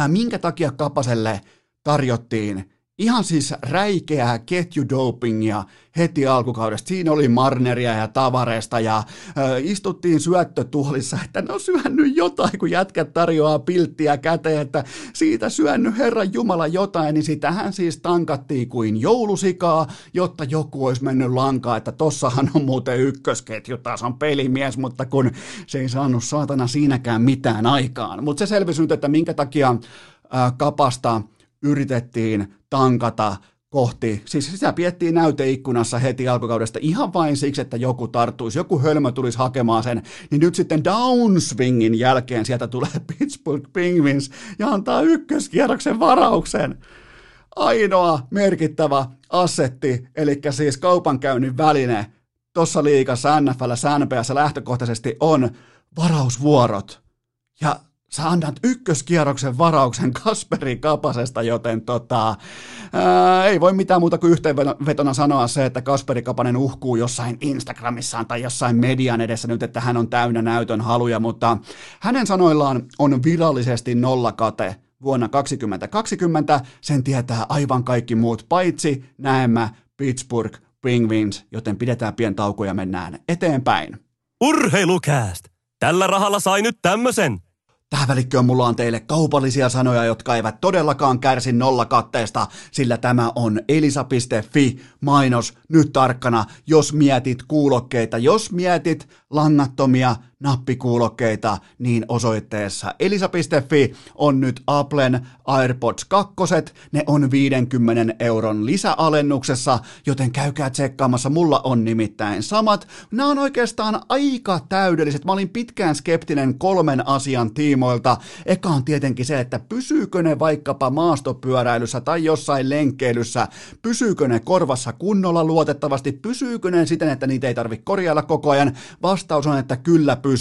minkä takia Kapaselle tarjottiin Ihan siis räikeää ketjudopingia heti alkukaudesta. Siinä oli Marneria ja Tavaresta ja ö, istuttiin syöttötuolissa, että ne on syönyt jotain, kun jätkät tarjoaa pilttiä käteen, että siitä syönyt Herran Jumala jotain, niin sitähän siis tankattiin kuin joulusikaa, jotta joku olisi mennyt lankaa, että tossahan on muuten ykkösketju, taas on pelimies, mutta kun se ei saanut saatana siinäkään mitään aikaan. Mutta se selvisi nyt, että minkä takia ö, kapasta yritettiin tankata kohti, siis sitä piettiin näyteikkunassa heti alkukaudesta ihan vain siksi, että joku tarttuisi, joku hölmö tulisi hakemaan sen, niin nyt sitten downswingin jälkeen sieltä tulee Pittsburgh Penguins ja antaa ykköskierroksen varauksen. Ainoa merkittävä assetti, eli siis kaupankäynnin väline tuossa liikassa NFL, NPS lähtökohtaisesti on varausvuorot. Ja sä annat ykköskierroksen varauksen Kasperi Kapasesta, joten tota, ää, ei voi mitään muuta kuin yhteenvetona sanoa se, että Kasperi Kapanen uhkuu jossain Instagramissaan tai jossain median edessä nyt, että hän on täynnä näytön haluja, mutta hänen sanoillaan on virallisesti nollakate vuonna 2020, sen tietää aivan kaikki muut, paitsi näemmä Pittsburgh Penguins, joten pidetään pien tauko ja mennään eteenpäin. Urheilukääst! Tällä rahalla sai nyt tämmösen! Tähän välikköön mulla on teille kaupallisia sanoja, jotka eivät todellakaan kärsi nollakatteesta, sillä tämä on elisa.fi mainos nyt tarkkana, jos mietit kuulokkeita, jos mietit langattomia nappikuulokkeita, niin osoitteessa. Elisa.fi on nyt Applen AirPods 2, ne on 50 euron lisäalennuksessa, joten käykää tsekkaamassa, mulla on nimittäin samat. Nämä on oikeastaan aika täydelliset, mä olin pitkään skeptinen kolmen asian tiimoilta. Eka on tietenkin se, että pysyykö ne vaikkapa maastopyöräilyssä tai jossain lenkkeilyssä, pysyykö ne korvassa kunnolla? Luotettavasti, pysyykö ne siten, että niitä ei tarvitse korjailla koko ajan, vastaus on, että kyllä pysyy.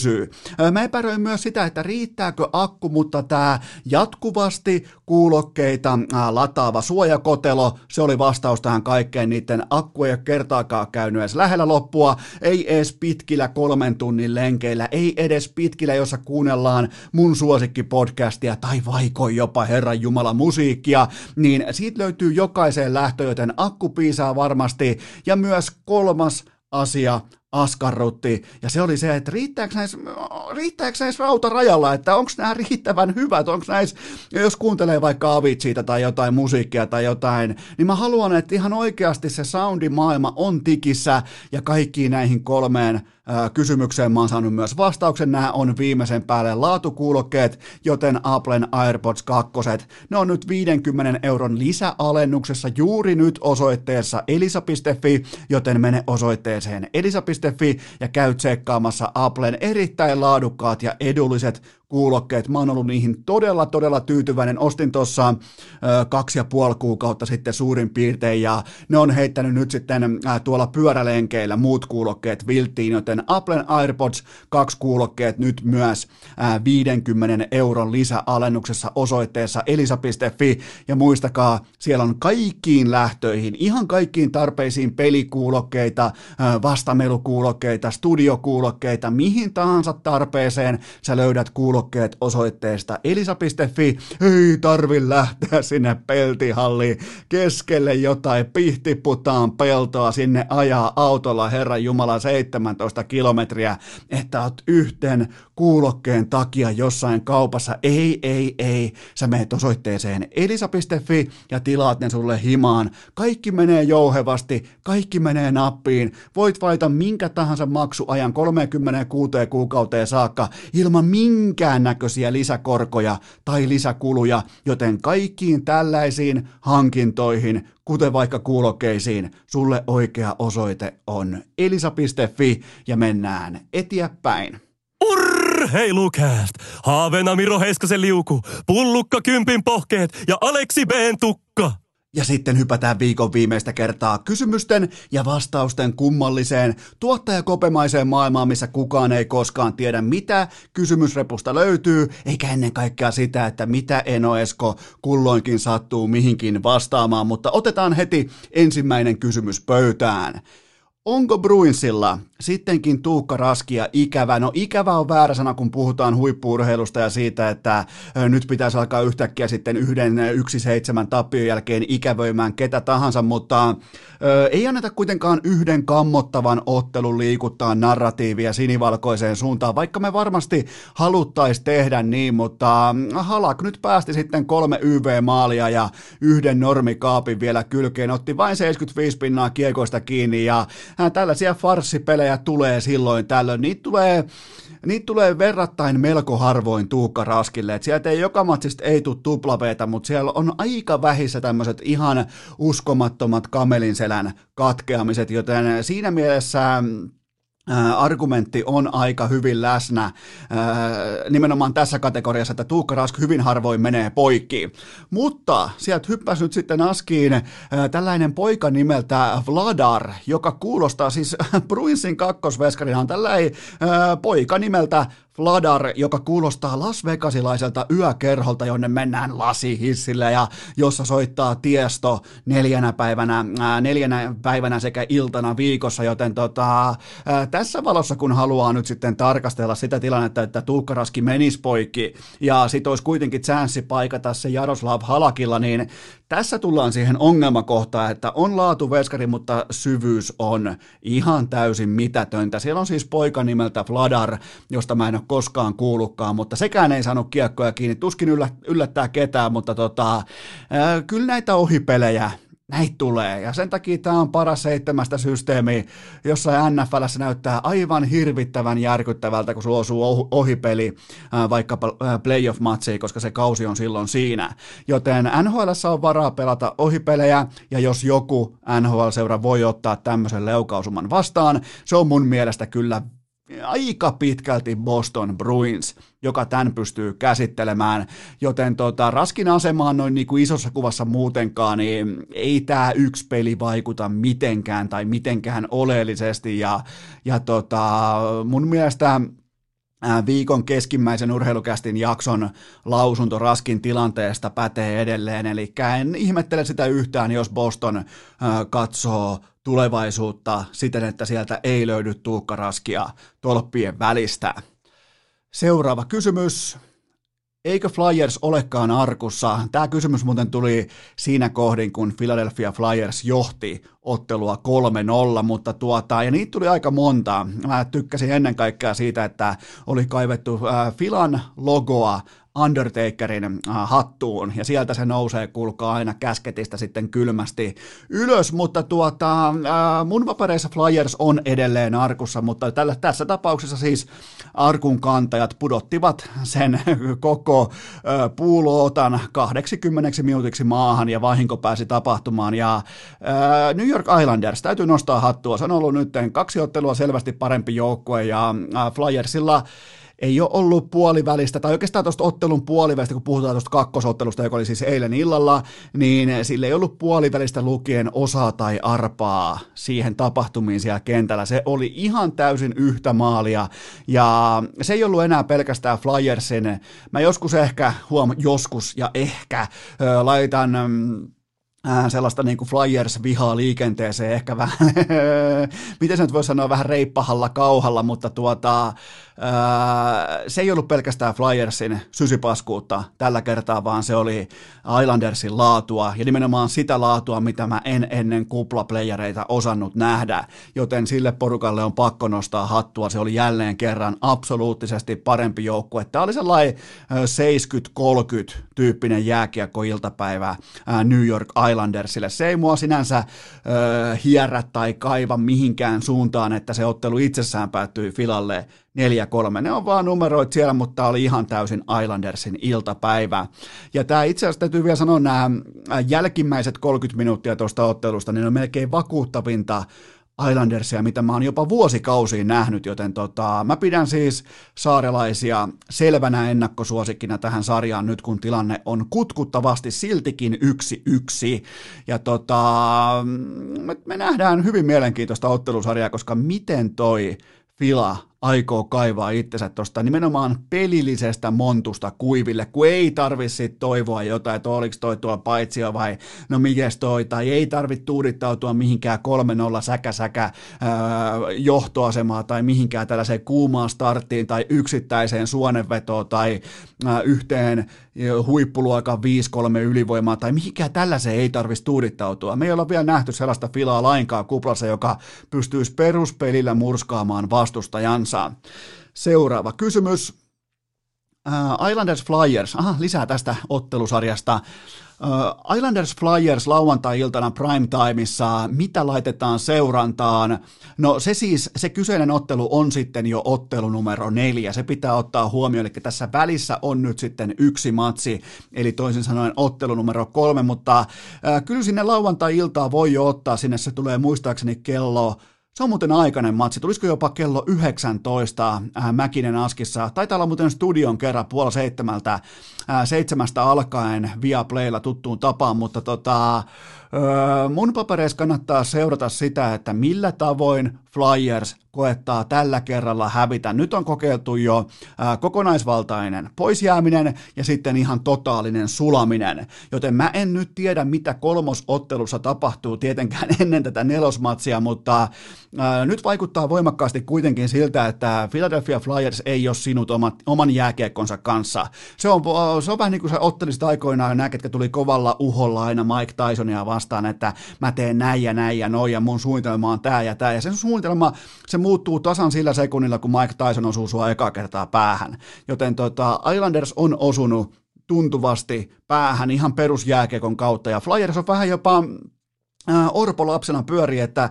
Mä epäröin myös sitä, että riittääkö akku, mutta tämä jatkuvasti kuulokkeita lataava suojakotelo, se oli vastaus tähän kaikkeen. Niiden akku ei ole kertaakaan käynyt edes lähellä loppua, ei edes pitkillä kolmen tunnin lenkeillä, ei edes pitkillä, jossa kuunnellaan mun suosikkipodcastia tai vaikoi jopa Herran Jumala musiikkia, niin siitä löytyy jokaiseen lähtö, joten akku piisaa varmasti. Ja myös kolmas asia askarrutti, ja se oli se, että riittääkö näissä, riittääkö näissä rautarajalla, että onko nämä riittävän hyvät, onko näissä, jos kuuntelee vaikka Aviciita tai jotain musiikkia tai jotain, niin mä haluan, että ihan oikeasti se soundimaailma on tikissä, ja kaikkiin näihin kolmeen kysymykseen mä oon saanut myös vastauksen. Nämä on viimeisen päälle laatukuulokkeet, joten Applen AirPods 2, ne on nyt 50 euron lisäalennuksessa juuri nyt osoitteessa elisa.fi, joten mene osoitteeseen elisa.fi ja käy tsekkaamassa Applen erittäin laadukkaat ja edulliset kuulokkeet. Mä oon ollut niihin todella, todella tyytyväinen. Ostin tuossa kaksi ja puoli kuukautta sitten suurin piirtein ja ne on heittänyt nyt sitten äh, tuolla pyörälenkeillä muut kuulokkeet vilttiin, joten Applen AirPods kaksi kuulokkeet nyt myös äh, 50 euron lisäalennuksessa osoitteessa elisa.fi ja muistakaa, siellä on kaikkiin lähtöihin, ihan kaikkiin tarpeisiin pelikuulokkeita, äh, vastamelukuulokkeita, studiokuulokkeita, mihin tahansa tarpeeseen sä löydät kuulokkeita kuulokkeet osoitteesta elisa.fi. Ei tarvi lähteä sinne peltihalliin keskelle jotain pihtiputaan peltoa sinne ajaa autolla Herran Jumala 17 kilometriä, että oot yhten kuulokkeen takia jossain kaupassa. Ei, ei, ei. Sä meet osoitteeseen elisa.fi ja tilaat ne sulle himaan. Kaikki menee jouhevasti, kaikki menee nappiin. Voit vaita minkä tahansa maksuajan 36 kuukauteen saakka ilman minkäännäköisiä lisäkorkoja tai lisäkuluja, joten kaikkiin tällaisiin hankintoihin, kuten vaikka kuulokkeisiin, sulle oikea osoite on elisa.fi ja mennään eteenpäin. Urheilukääst! Haaveena Miro Heiskasen liuku, pullukka kympin pohkeet ja Aleksi B:n tukka. Ja sitten hypätään viikon viimeistä kertaa kysymysten ja vastausten kummalliseen tuottajakopemaiseen maailmaan, missä kukaan ei koskaan tiedä, mitä kysymysrepusta löytyy, eikä ennen kaikkea sitä, että mitä Eno Esko kulloinkin sattuu mihinkin vastaamaan, mutta otetaan heti ensimmäinen kysymys pöytään. Onko Bruinsilla sittenkin Tuukka Raskia ikävä? No ikävä on väärä sana, kun puhutaan huippuurheilusta ja siitä, että nyt pitäisi alkaa yhtäkkiä sitten yhden yksi seitsemän tappion jälkeen ikävöimään ketä tahansa, mutta ö, ei anneta kuitenkaan yhden kammottavan ottelun liikuttaa narratiivia sinivalkoiseen suuntaan, vaikka me varmasti haluttaisi tehdä niin, mutta Halak nyt päästi sitten kolme YV-maalia ja yhden normikaapin vielä kylkeen, otti vain 75 pinnaa kiekoista kiinni ja tällaisia farssipelejä tulee silloin tällöin. Niitä tulee, niitä tulee verrattain melko harvoin Tuukka Raskille. Et sieltä ei joka matsista ei tule tuplaveeta, mutta siellä on aika vähissä tämmöiset ihan uskomattomat kamelin selän katkeamiset, joten siinä mielessä argumentti on aika hyvin läsnä nimenomaan tässä kategoriassa, että Tuukka Rask hyvin harvoin menee poikki. Mutta sieltä hyppäsi nyt sitten askiin tällainen poika nimeltä Vladar, joka kuulostaa siis Bruinsin kakkosveskarina on tällainen poika nimeltä Fladar, joka kuulostaa Las Vegasilaiselta yökerholta, jonne mennään lasihissille ja jossa soittaa tiesto neljänä päivänä, ää, neljänä päivänä sekä iltana viikossa, joten tota, ää, tässä valossa kun haluaa nyt sitten tarkastella sitä tilannetta, että Tuukkaraski menisi poikki ja sit olisi kuitenkin chanssi paikata se Jaroslav Halakilla, niin tässä tullaan siihen ongelmakohtaan, että on laatu veskari, mutta syvyys on ihan täysin mitätöntä. Siellä on siis poika nimeltä Vladar, josta mä en ole koskaan kuullutkaan, mutta sekään ei saanut kiekkoja kiinni. Tuskin yllättää ketään, mutta tota, ää, kyllä näitä ohipelejä näitä tulee. Ja sen takia tämä on paras seitsemästä systeemiä, jossa NFLssä näyttää aivan hirvittävän järkyttävältä, kun sulla osuu ohipeli vaikkapa playoff-matsiin, koska se kausi on silloin siinä. Joten NHL on varaa pelata ohipelejä, ja jos joku NHL-seura voi ottaa tämmöisen leukausuman vastaan, se on mun mielestä kyllä aika pitkälti Boston Bruins, joka tämän pystyy käsittelemään, joten tota, raskin asemaan noin niin kuin isossa kuvassa muutenkaan, niin ei tämä yksi peli vaikuta mitenkään tai mitenkään oleellisesti, ja, ja tota, mun mielestä viikon keskimmäisen urheilukästin jakson lausunto Raskin tilanteesta pätee edelleen, eli en ihmettele sitä yhtään, jos Boston katsoo tulevaisuutta siten, että sieltä ei löydy tuukkaraskia tolppien välistä. Seuraava kysymys. Eikö Flyers olekaan arkussa? Tämä kysymys muuten tuli siinä kohdin, kun Philadelphia Flyers johti ottelua 3-0, mutta tuota, ja niitä tuli aika monta. Mä tykkäsin ennen kaikkea siitä, että oli kaivettu äh, Filan logoa Undertakerin äh, hattuun, ja sieltä se nousee, kulkaa aina käsketistä sitten kylmästi ylös, mutta tuota, äh, mun papereissa Flyers on edelleen arkussa, mutta tällä, tässä tapauksessa siis arkun kantajat pudottivat sen koko äh, puulootan 80 minuutiksi maahan, ja vahinko pääsi tapahtumaan, ja New York Islanders, täytyy nostaa hattua, se on ollut nyt kaksi ottelua selvästi parempi joukkue, ja Flyersilla ei ole ollut puolivälistä, tai oikeastaan tuosta ottelun puolivälistä, kun puhutaan tuosta kakkosottelusta, joka oli siis eilen illalla, niin sille ei ollut puolivälistä lukien osaa tai arpaa siihen tapahtumiin siellä kentällä. Se oli ihan täysin yhtä maalia, ja se ei ollut enää pelkästään Flyersin. Mä joskus ehkä, huom, joskus ja ehkä, laitan äh, sellaista niin kuin Flyers-vihaa liikenteeseen, ehkä vähän, miten se nyt voi sanoa, vähän reippahalla kauhalla, mutta tuota, se ei ollut pelkästään Flyersin sysipaskuutta tällä kertaa, vaan se oli Islandersin laatua ja nimenomaan sitä laatua, mitä mä en ennen kuplaplayereita osannut nähdä, joten sille porukalle on pakko nostaa hattua. Se oli jälleen kerran absoluuttisesti parempi joukkue. Tämä oli sellainen 70-30 tyyppinen jääkiekko-iltapäivä New York Islandersille. Se ei mua sinänsä äh, hierrä tai kaiva mihinkään suuntaan, että se ottelu itsessään päättyi Filalle 4-3. Ne on vaan numeroit siellä, mutta tämä oli ihan täysin Islandersin iltapäivä. Ja tämä itse asiassa täytyy vielä sanoa, nämä jälkimmäiset 30 minuuttia tuosta ottelusta, niin on melkein vakuuttavinta Islandersia, mitä mä oon jopa vuosikausiin nähnyt, joten tota, mä pidän siis saarelaisia selvänä ennakkosuosikkina tähän sarjaan nyt, kun tilanne on kutkuttavasti siltikin yksi yksi. Ja tota, me, me nähdään hyvin mielenkiintoista ottelusarjaa, koska miten toi Fila aikoo kaivaa itsensä tuosta nimenomaan pelillisestä montusta kuiville, kun ei tarvitse toivoa jotain, että oliko toi tuo paitsio vai no mikäs toi, tai ei tarvitse tuudittautua mihinkään 3-0 säkä-säkä johtoasemaa tai mihinkään tällaiseen kuumaan starttiin tai yksittäiseen suonenvetoon tai ää, yhteen huippuluokan 5-3 ylivoimaa tai mihinkään tällaiseen ei tarvitsisi tuudittautua. Me ei olla vielä nähty sellaista filaa lainkaan kuplassa, joka pystyisi peruspelillä murskaamaan vastustajansa. Seuraava kysymys. Uh, Islanders Flyers, aha, lisää tästä ottelusarjasta. Uh, Islanders Flyers lauantai-iltana primetimeissa, mitä laitetaan seurantaan? No se siis, se kyseinen ottelu on sitten jo ottelu numero neljä, se pitää ottaa huomioon, eli tässä välissä on nyt sitten yksi matsi, eli toisin sanoen ottelu numero kolme, mutta uh, kyllä sinne lauantai-iltaa voi jo ottaa, sinne se tulee muistaakseni kello se on muuten aikainen matsi. Tulisiko jopa kello 19 äh, Mäkinen Askissa? Taitaa olla muuten studion kerran puoli seitsemältä, äh, seitsemästä alkaen via Playlla tuttuun tapaan, mutta tota, mun papereissa kannattaa seurata sitä, että millä tavoin Flyers koettaa tällä kerralla hävitä. Nyt on kokeiltu jo ää, kokonaisvaltainen poisjääminen ja sitten ihan totaalinen sulaminen, joten mä en nyt tiedä, mitä kolmosottelussa tapahtuu tietenkään ennen tätä nelosmatsia, mutta ää, nyt vaikuttaa voimakkaasti kuitenkin siltä, että Philadelphia Flyers ei ole sinut omat, oman jääkiekkonsa kanssa. Se on, se on vähän niin kuin sä ottelisit aikoinaan nämä, ketkä tuli kovalla uholla aina Mike Tysonia vastaan, että mä teen näin ja näin ja noin ja mun suunnitelma on tää ja tää ja sen suunnitelma, se muuttuu tasan sillä sekunnilla, kun Mike Tyson osuu sua eka kertaa päähän. Joten tota, Islanders on osunut tuntuvasti päähän ihan perusjääkiekon kautta, ja Flyers on vähän jopa Orpo lapsena pyöri, että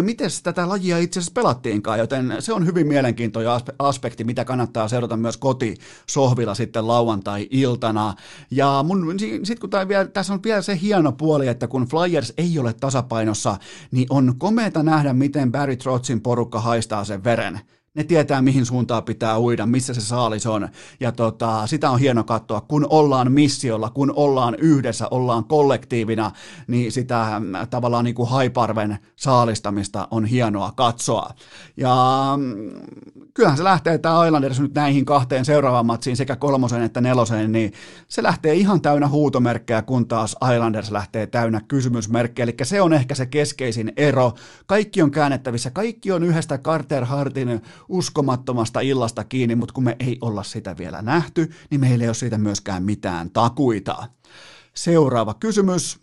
miten tätä lajia itse asiassa pelattiinkaan, joten se on hyvin mielenkiintoinen aspekti, mitä kannattaa seurata myös kotisohvilla sitten lauantai-iltana. Ja mun, sit kun tää vielä, tässä on vielä se hieno puoli, että kun Flyers ei ole tasapainossa, niin on komeeta nähdä, miten Barry Trotzin porukka haistaa sen veren ne tietää, mihin suuntaan pitää uida, missä se saalis on. Ja tota, sitä on hieno katsoa, kun ollaan missiolla, kun ollaan yhdessä, ollaan kollektiivina, niin sitä mm, tavallaan niin kuin haiparven saalistamista on hienoa katsoa. Ja mm, kyllähän se lähtee tämä Islanders nyt näihin kahteen seuraavaan matsiin, sekä kolmosen että nelosen, niin se lähtee ihan täynnä huutomerkkejä, kun taas Islanders lähtee täynnä kysymysmerkkejä. Eli se on ehkä se keskeisin ero. Kaikki on käännettävissä, kaikki on yhdestä Carter Hartin uskomattomasta illasta kiinni, mutta kun me ei olla sitä vielä nähty, niin meillä ei ole siitä myöskään mitään takuita. Seuraava kysymys.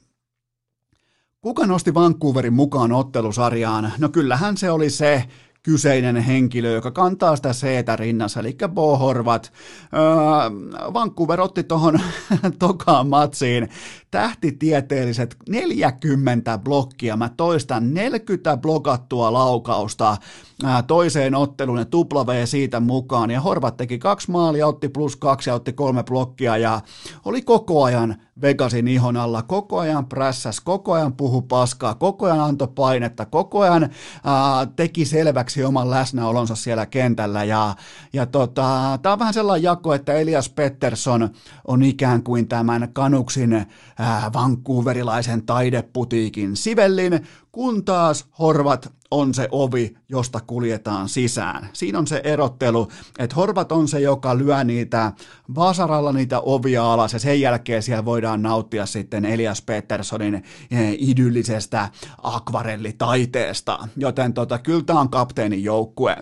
Kuka nosti Vancouverin mukaan ottelusarjaan? No kyllähän se oli se kyseinen henkilö, joka kantaa sitä seetä rinnassa, eli Bo Horvat. Öö, Vancouver otti tuohon tokaan matsiin tähtitieteelliset 40 blokkia, mä toistan 40 blokattua laukausta ää, toiseen otteluun ja tupla siitä mukaan, ja Horvat teki kaksi maalia, otti plus kaksi ja otti kolme blokkia, ja oli koko ajan Vegasin ihon alla, koko ajan prässäs, koko ajan puhu paskaa, koko ajan antoi painetta, koko ajan ää, teki selväksi oman läsnäolonsa siellä kentällä, ja, ja tota, tämä on vähän sellainen jako, että Elias Pettersson on ikään kuin tämän Kanuksin äh, vancouverilaisen taideputiikin Sivellin, kun taas Horvat on se ovi, josta kuljetaan sisään. Siinä on se erottelu, että Horvat on se, joka lyö niitä vasaralla niitä ovia alas ja sen jälkeen siellä voidaan nauttia sitten Elias Petterssonin eh, idyllisestä akvarellitaiteesta. Joten tota, kyllä tämä on kapteenin joukkue.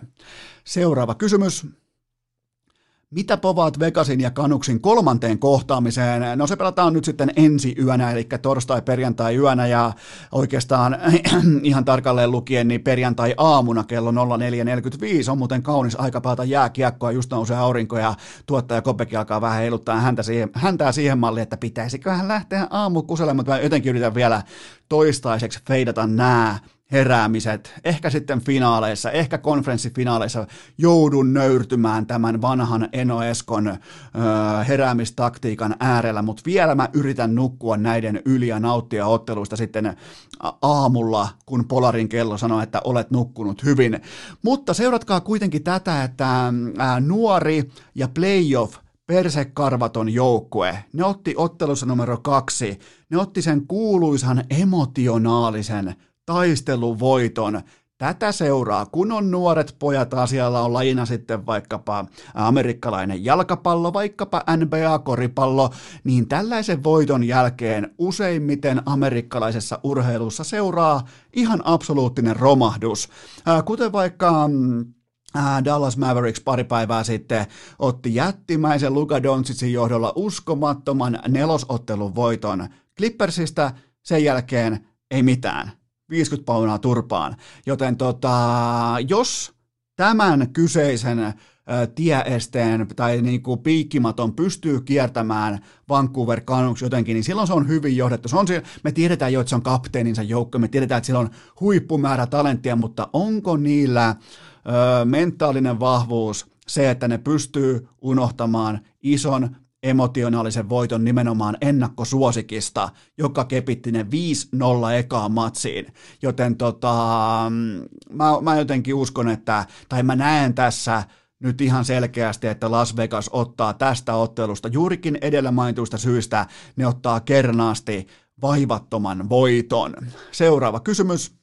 Seuraava kysymys. Mitä povaat Vegasin ja Kanuksin kolmanteen kohtaamiseen? No se pelataan nyt sitten ensi yönä, eli torstai-perjantai yönä ja oikeastaan ihan tarkalleen lukien niin perjantai aamuna kello 04.45 on muuten kaunis aika pelata jääkiekkoa, just nousee aurinko ja tuottaja Kopeki alkaa vähän heiluttaa häntä siihen, häntää siihen malliin, että pitäisiköhän lähteä aamu kuselemaan, mutta mä jotenkin yritän vielä toistaiseksi feidata nämä heräämiset, ehkä sitten finaaleissa, ehkä konferenssifinaaleissa joudun nöyrtymään tämän vanhan Eno Eskon ö, heräämistaktiikan äärellä, mutta vielä mä yritän nukkua näiden yli ja nauttia otteluista sitten aamulla, kun Polarin kello sanoo, että olet nukkunut hyvin. Mutta seuratkaa kuitenkin tätä, että nuori ja playoff persekarvaton joukkue. Ne otti ottelussa numero kaksi. Ne otti sen kuuluisan emotionaalisen taisteluvoiton. Tätä seuraa, kun on nuoret pojat asialla on lajina sitten vaikkapa amerikkalainen jalkapallo, vaikkapa NBA-koripallo, niin tällaisen voiton jälkeen useimmiten amerikkalaisessa urheilussa seuraa ihan absoluuttinen romahdus. Kuten vaikka mm, Dallas Mavericks pari päivää sitten otti jättimäisen Luka Doncicin johdolla uskomattoman nelosottelun voiton Clippersistä, sen jälkeen ei mitään 50 paunaa turpaan. Joten tota, jos tämän kyseisen tieesteen tai niin kuin piikkimaton pystyy kiertämään Vancouver Canucks jotenkin, niin silloin se on hyvin johdettu. Se on, me tiedetään jo, että se on kapteeninsa joukko, me tiedetään, että sillä on huippumäärä talenttia, mutta onko niillä ö, mentaalinen vahvuus se, että ne pystyy unohtamaan ison emotionaalisen voiton nimenomaan ennakkosuosikista, joka kepitti ne 5-0 ekaan matsiin. Joten tota, mä, mä jotenkin uskon, että, tai mä näen tässä nyt ihan selkeästi, että Las Vegas ottaa tästä ottelusta juurikin edellä mainituista syistä, ne ottaa kernaasti vaivattoman voiton. Seuraava kysymys.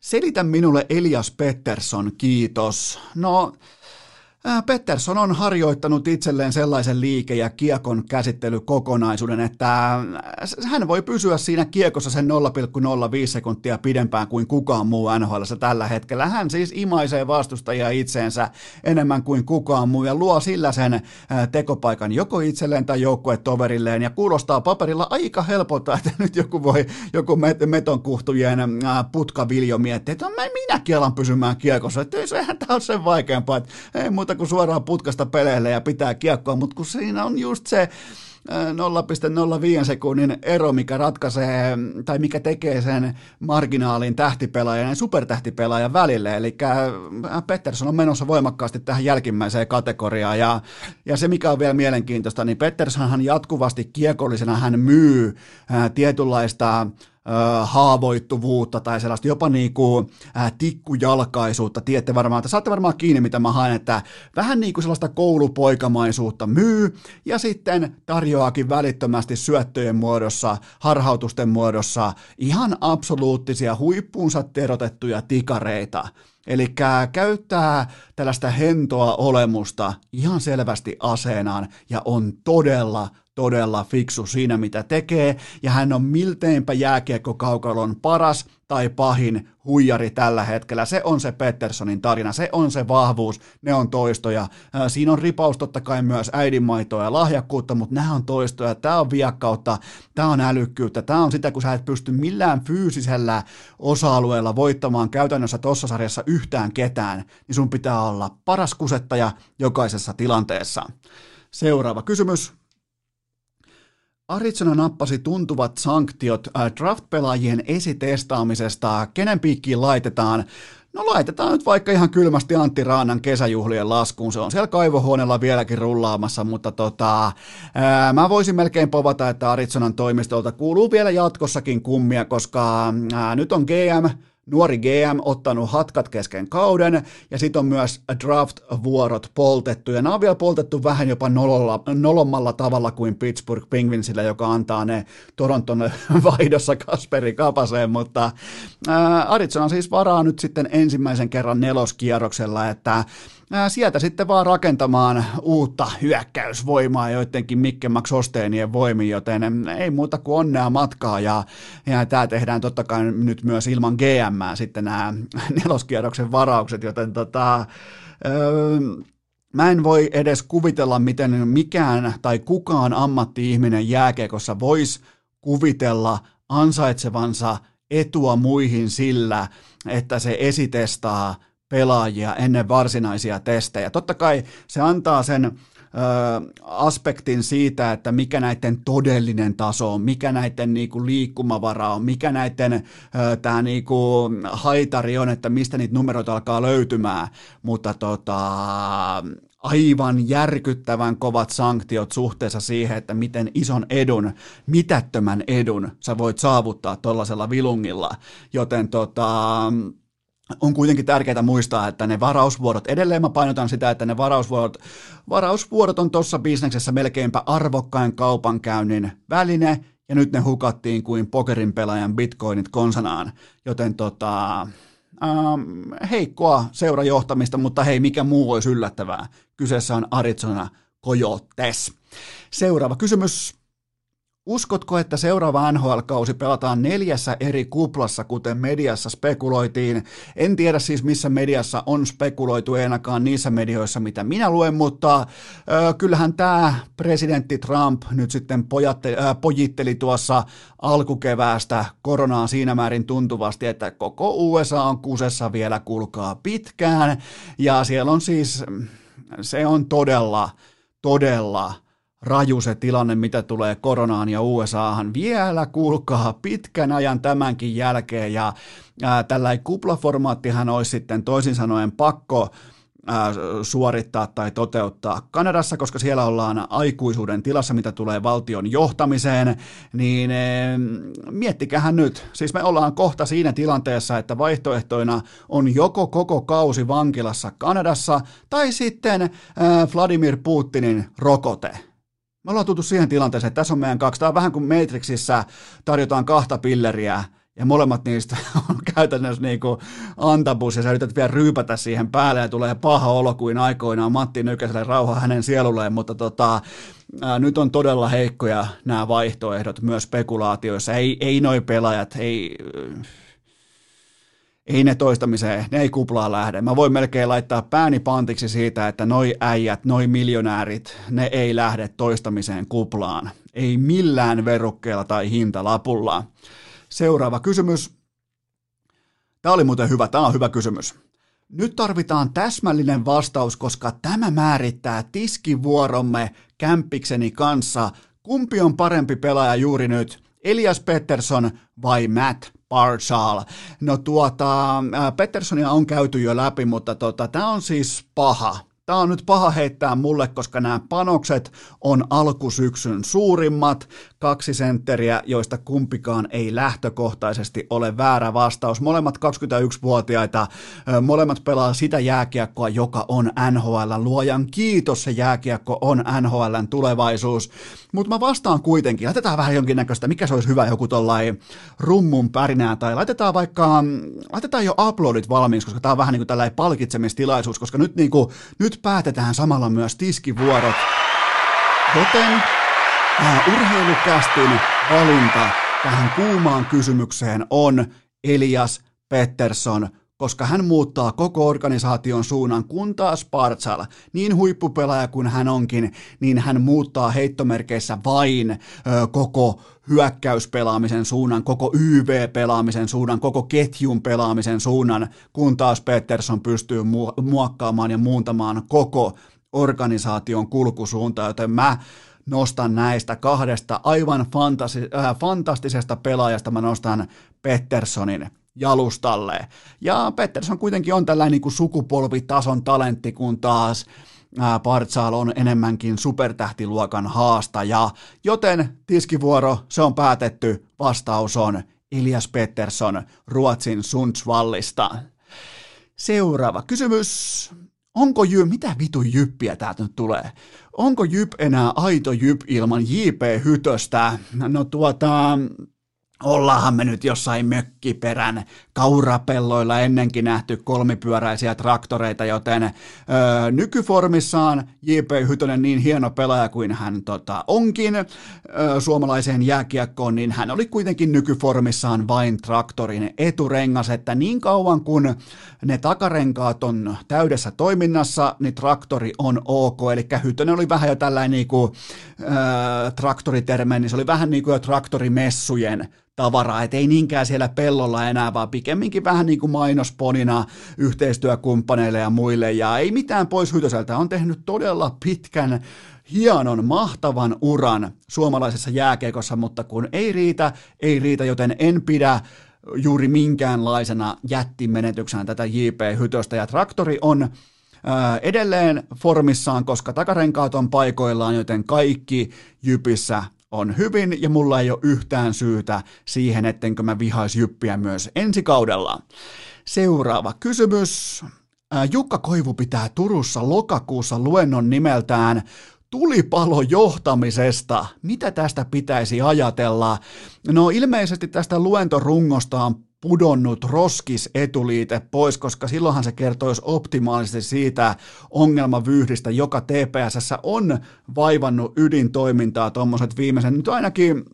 Selitä minulle Elias Pettersson, kiitos. No, Pettersson on harjoittanut itselleen sellaisen liike- ja kiekon käsittelykokonaisuuden, että hän voi pysyä siinä kiekossa sen 0,05 sekuntia pidempään kuin kukaan muu NHL tällä hetkellä. Hän siis imaisee vastustajia itseensä enemmän kuin kukaan muu ja luo sillä sen tekopaikan joko itselleen tai joukkuetoverilleen ja kuulostaa paperilla aika helpolta, että nyt joku voi, joku metonkuhtujen putkaviljo miettiä, että no, minäkin alan pysymään kiekossa, että sehän tämä on sen vaikeampaa, että ei muuta kuin suoraan putkasta peleille ja pitää kiekkoa, mutta kun siinä on just se 0,05 sekunnin ero, mikä ratkaisee tai mikä tekee sen marginaalin tähtipelaajan ja supertähtipelaajan välille. Eli Pettersson on menossa voimakkaasti tähän jälkimmäiseen kategoriaan. Ja, ja se, mikä on vielä mielenkiintoista, niin Petterssonhan jatkuvasti kiekollisena hän myy ää, tietynlaista haavoittuvuutta tai sellaista jopa niin kuin tikkujalkaisuutta. Tiedätte varmaan, että saatte varmaan kiinni, mitä mä haen, että vähän niin kuin sellaista koulupoikamaisuutta myy ja sitten tarjoaakin välittömästi syöttöjen muodossa, harhautusten muodossa ihan absoluuttisia huippuunsa terotettuja tikareita. Eli käyttää tällaista hentoa olemusta ihan selvästi aseenaan ja on todella, todella fiksu siinä, mitä tekee, ja hän on milteinpä jääkiekkokaukalon paras tai pahin huijari tällä hetkellä. Se on se Petterssonin tarina, se on se vahvuus, ne on toistoja. Siinä on ripaus totta kai myös äidinmaitoa ja lahjakkuutta, mutta nämä on toistoja, tämä on viakkautta, tämä on älykkyyttä, tämä on sitä, kun sä et pysty millään fyysisellä osa-alueella voittamaan käytännössä tuossa sarjassa yhtään ketään, niin sun pitää olla paras kusettaja jokaisessa tilanteessa. Seuraava kysymys. Arizona nappasi tuntuvat sanktiot äh, draft-pelaajien esitestaamisesta. Kenen piikkiin laitetaan? No laitetaan nyt vaikka ihan kylmästi Antti Raanan kesäjuhlien laskuun. Se on siellä kaivohuoneella vieläkin rullaamassa, mutta tota, ää, mä voisin melkein povata, että Arizonan toimistolta kuuluu vielä jatkossakin kummia, koska ää, nyt on GM nuori GM ottanut hatkat kesken kauden, ja sitten on myös draft-vuorot poltettu, ja nämä on vielä poltettu vähän jopa nololla, nolommalla tavalla kuin Pittsburgh Penguinsillä, joka antaa ne Toronton vaihdossa Kasperi Kapaseen, mutta ää, Arizona siis varaa nyt sitten ensimmäisen kerran neloskierroksella, että sieltä sitten vaan rakentamaan uutta hyökkäysvoimaa joidenkin Mikke Max Osteenien voimiin, joten ei muuta kuin onnea matkaa ja, ja tämä tehdään totta kai nyt myös ilman GM sitten nämä neloskierroksen varaukset, joten tota, öö, Mä en voi edes kuvitella, miten mikään tai kukaan ammatti-ihminen jääkeekossa voisi kuvitella ansaitsevansa etua muihin sillä, että se esitestaa pelaajia ennen varsinaisia testejä. Totta kai se antaa sen ö, aspektin siitä, että mikä näiden todellinen taso on, mikä näiden niinku liikkumavara on, mikä näiden tämä niinku haitari on, että mistä niitä numeroita alkaa löytymään, mutta tota, aivan järkyttävän kovat sanktiot suhteessa siihen, että miten ison edun, mitättömän edun sä voit saavuttaa tuollaisella vilungilla, joten tota, on kuitenkin tärkeää muistaa, että ne varausvuorot, edelleen mä painotan sitä, että ne varausvuorot, varausvuorot on tuossa bisneksessä melkeinpä arvokkain kaupankäynnin väline, ja nyt ne hukattiin kuin pokerin pelaajan bitcoinit konsanaan, joten tota, ähm, heikkoa seurajohtamista, mutta hei, mikä muu olisi yllättävää. Kyseessä on Arizona Coyotes. Seuraava kysymys. Uskotko, että seuraava NHL-kausi pelataan neljässä eri kuplassa, kuten mediassa spekuloitiin? En tiedä siis, missä mediassa on spekuloitu, ei ainakaan niissä medioissa, mitä minä luen, mutta ö, kyllähän tämä presidentti Trump nyt sitten pojatte, ö, pojitteli tuossa alkukeväästä koronaa siinä määrin tuntuvasti, että koko USA on kusessa vielä kulkaa pitkään, ja siellä on siis, se on todella, todella raju se tilanne, mitä tulee koronaan ja USAhan. Vielä, kuulkaa, pitkän ajan tämänkin jälkeen, ja ää, tällä kuplaformaattihan olisi sitten toisin sanoen pakko suorittaa tai toteuttaa Kanadassa, koska siellä ollaan aikuisuuden tilassa, mitä tulee valtion johtamiseen, niin miettikähän nyt, siis me ollaan kohta siinä tilanteessa, että vaihtoehtoina on joko koko kausi vankilassa Kanadassa, tai sitten Vladimir Putinin rokote, me ollaan tultu siihen tilanteeseen, että tässä on meidän kaksi. Tämä on vähän kuin Matrixissa tarjotaan kahta pilleriä, ja molemmat niistä on käytännössä niin kuin antabus, ja sä yrität vielä ryypätä siihen päälle, ja tulee paha olo kuin aikoinaan Matti Nykäselle rauha hänen sielulleen, mutta tota, ää, nyt on todella heikkoja nämä vaihtoehdot myös spekulaatioissa. Ei, ei noi pelaajat, ei, ei ne toistamiseen, ne ei kuplaa lähde. Mä voin melkein laittaa pääni pantiksi siitä, että noi äijät, noi miljonäärit, ne ei lähde toistamiseen kuplaan. Ei millään verukkeella tai hintalapulla. Seuraava kysymys. Tämä oli muuten hyvä, tämä on hyvä kysymys. Nyt tarvitaan täsmällinen vastaus, koska tämä määrittää tiskivuoromme kämppikseni kanssa. Kumpi on parempi pelaaja juuri nyt, Elias Pettersson vai Matt Barzal. No tuota, Petterssonia on käyty jo läpi, mutta tota, tämä on siis paha. Tämä on nyt paha heittää mulle, koska nämä panokset on alkusyksyn suurimmat. Kaksi sentteriä, joista kumpikaan ei lähtökohtaisesti ole väärä vastaus. Molemmat 21-vuotiaita, molemmat pelaa sitä jääkiekkoa, joka on NHL. Luojan kiitos, se jääkiekko on NHLn tulevaisuus. Mutta mä vastaan kuitenkin, laitetaan vähän jonkinnäköistä, mikä se olisi hyvä joku tollain rummun pärinää, tai laitetaan vaikka, laitetaan jo uploadit valmiiksi, koska tämä on vähän niin kuin tällainen palkitsemistilaisuus, koska nyt, niin kuin, nyt päätetään samalla myös tiskivuorot. Joten tämä urheilukästin valinta tähän kuumaan kysymykseen on Elias Pettersson koska hän muuttaa koko organisaation suunnan, kun taas Partsal, niin huippupelaaja kuin hän onkin, niin hän muuttaa heittomerkeissä vain ö, koko hyökkäyspelaamisen suunnan, koko YV-pelaamisen suunnan, koko ketjun pelaamisen suunnan, kun taas Peterson pystyy mu- muokkaamaan ja muuntamaan koko organisaation kulkusuuntaa, joten mä nostan näistä kahdesta aivan fantasi- äh, fantastisesta pelaajasta, mä nostan Petterssonin jalustalle. Ja Pettersson kuitenkin on tällainen niin kuin sukupolvitason talentti, kun taas Partsal on enemmänkin supertähtiluokan haastaja, joten tiskivuoro, se on päätetty, vastaus on Elias Pettersson Ruotsin Sundsvallista. Seuraava kysymys. Onko Jy, mitä vitu jyppiä täältä nyt tulee? Onko Jyp enää aito Jyp ilman JP Hytöstä? No tuota, Ollaanhan me nyt jossain mökkiperän kaurapelloilla ennenkin nähty kolmipyöräisiä traktoreita, joten öö, nykyformissaan J.P. Hytönen niin hieno pelaaja kuin hän tota, onkin öö, suomalaiseen jääkiekkoon, niin hän oli kuitenkin nykyformissaan vain traktorin eturengas, että niin kauan kun ne takarenkaat on täydessä toiminnassa, niin traktori on ok, eli Hytönen oli vähän jo tällainen niin kuin, öö, traktoriterme, niin se oli vähän niin kuin jo traktorimessujen tavaraa, että ei niinkään siellä pellolla enää, vaan pikemminkin vähän niin kuin mainosponina yhteistyökumppaneille ja muille, ja ei mitään pois Hytöseltä, on tehnyt todella pitkän hienon, mahtavan uran suomalaisessa jääkeikossa, mutta kun ei riitä, ei riitä, joten en pidä juuri minkäänlaisena jättimenetyksenä tätä JP Hytöstä, ja traktori on edelleen formissaan, koska takarenkaat on paikoillaan, joten kaikki Jypissä on hyvin ja mulla ei ole yhtään syytä siihen, ettenkö mä vihais Jyppiä myös ensi kaudella. Seuraava kysymys. Jukka Koivu pitää Turussa lokakuussa luennon nimeltään tulipalo johtamisesta. Mitä tästä pitäisi ajatella? No ilmeisesti tästä luentorungosta on pudonnut roskis etuliite pois, koska silloinhan se kertoisi optimaalisesti siitä ongelmavyyhdistä, joka TPSssä on vaivannut ydintoimintaa tuommoiset viimeisen nyt ainakin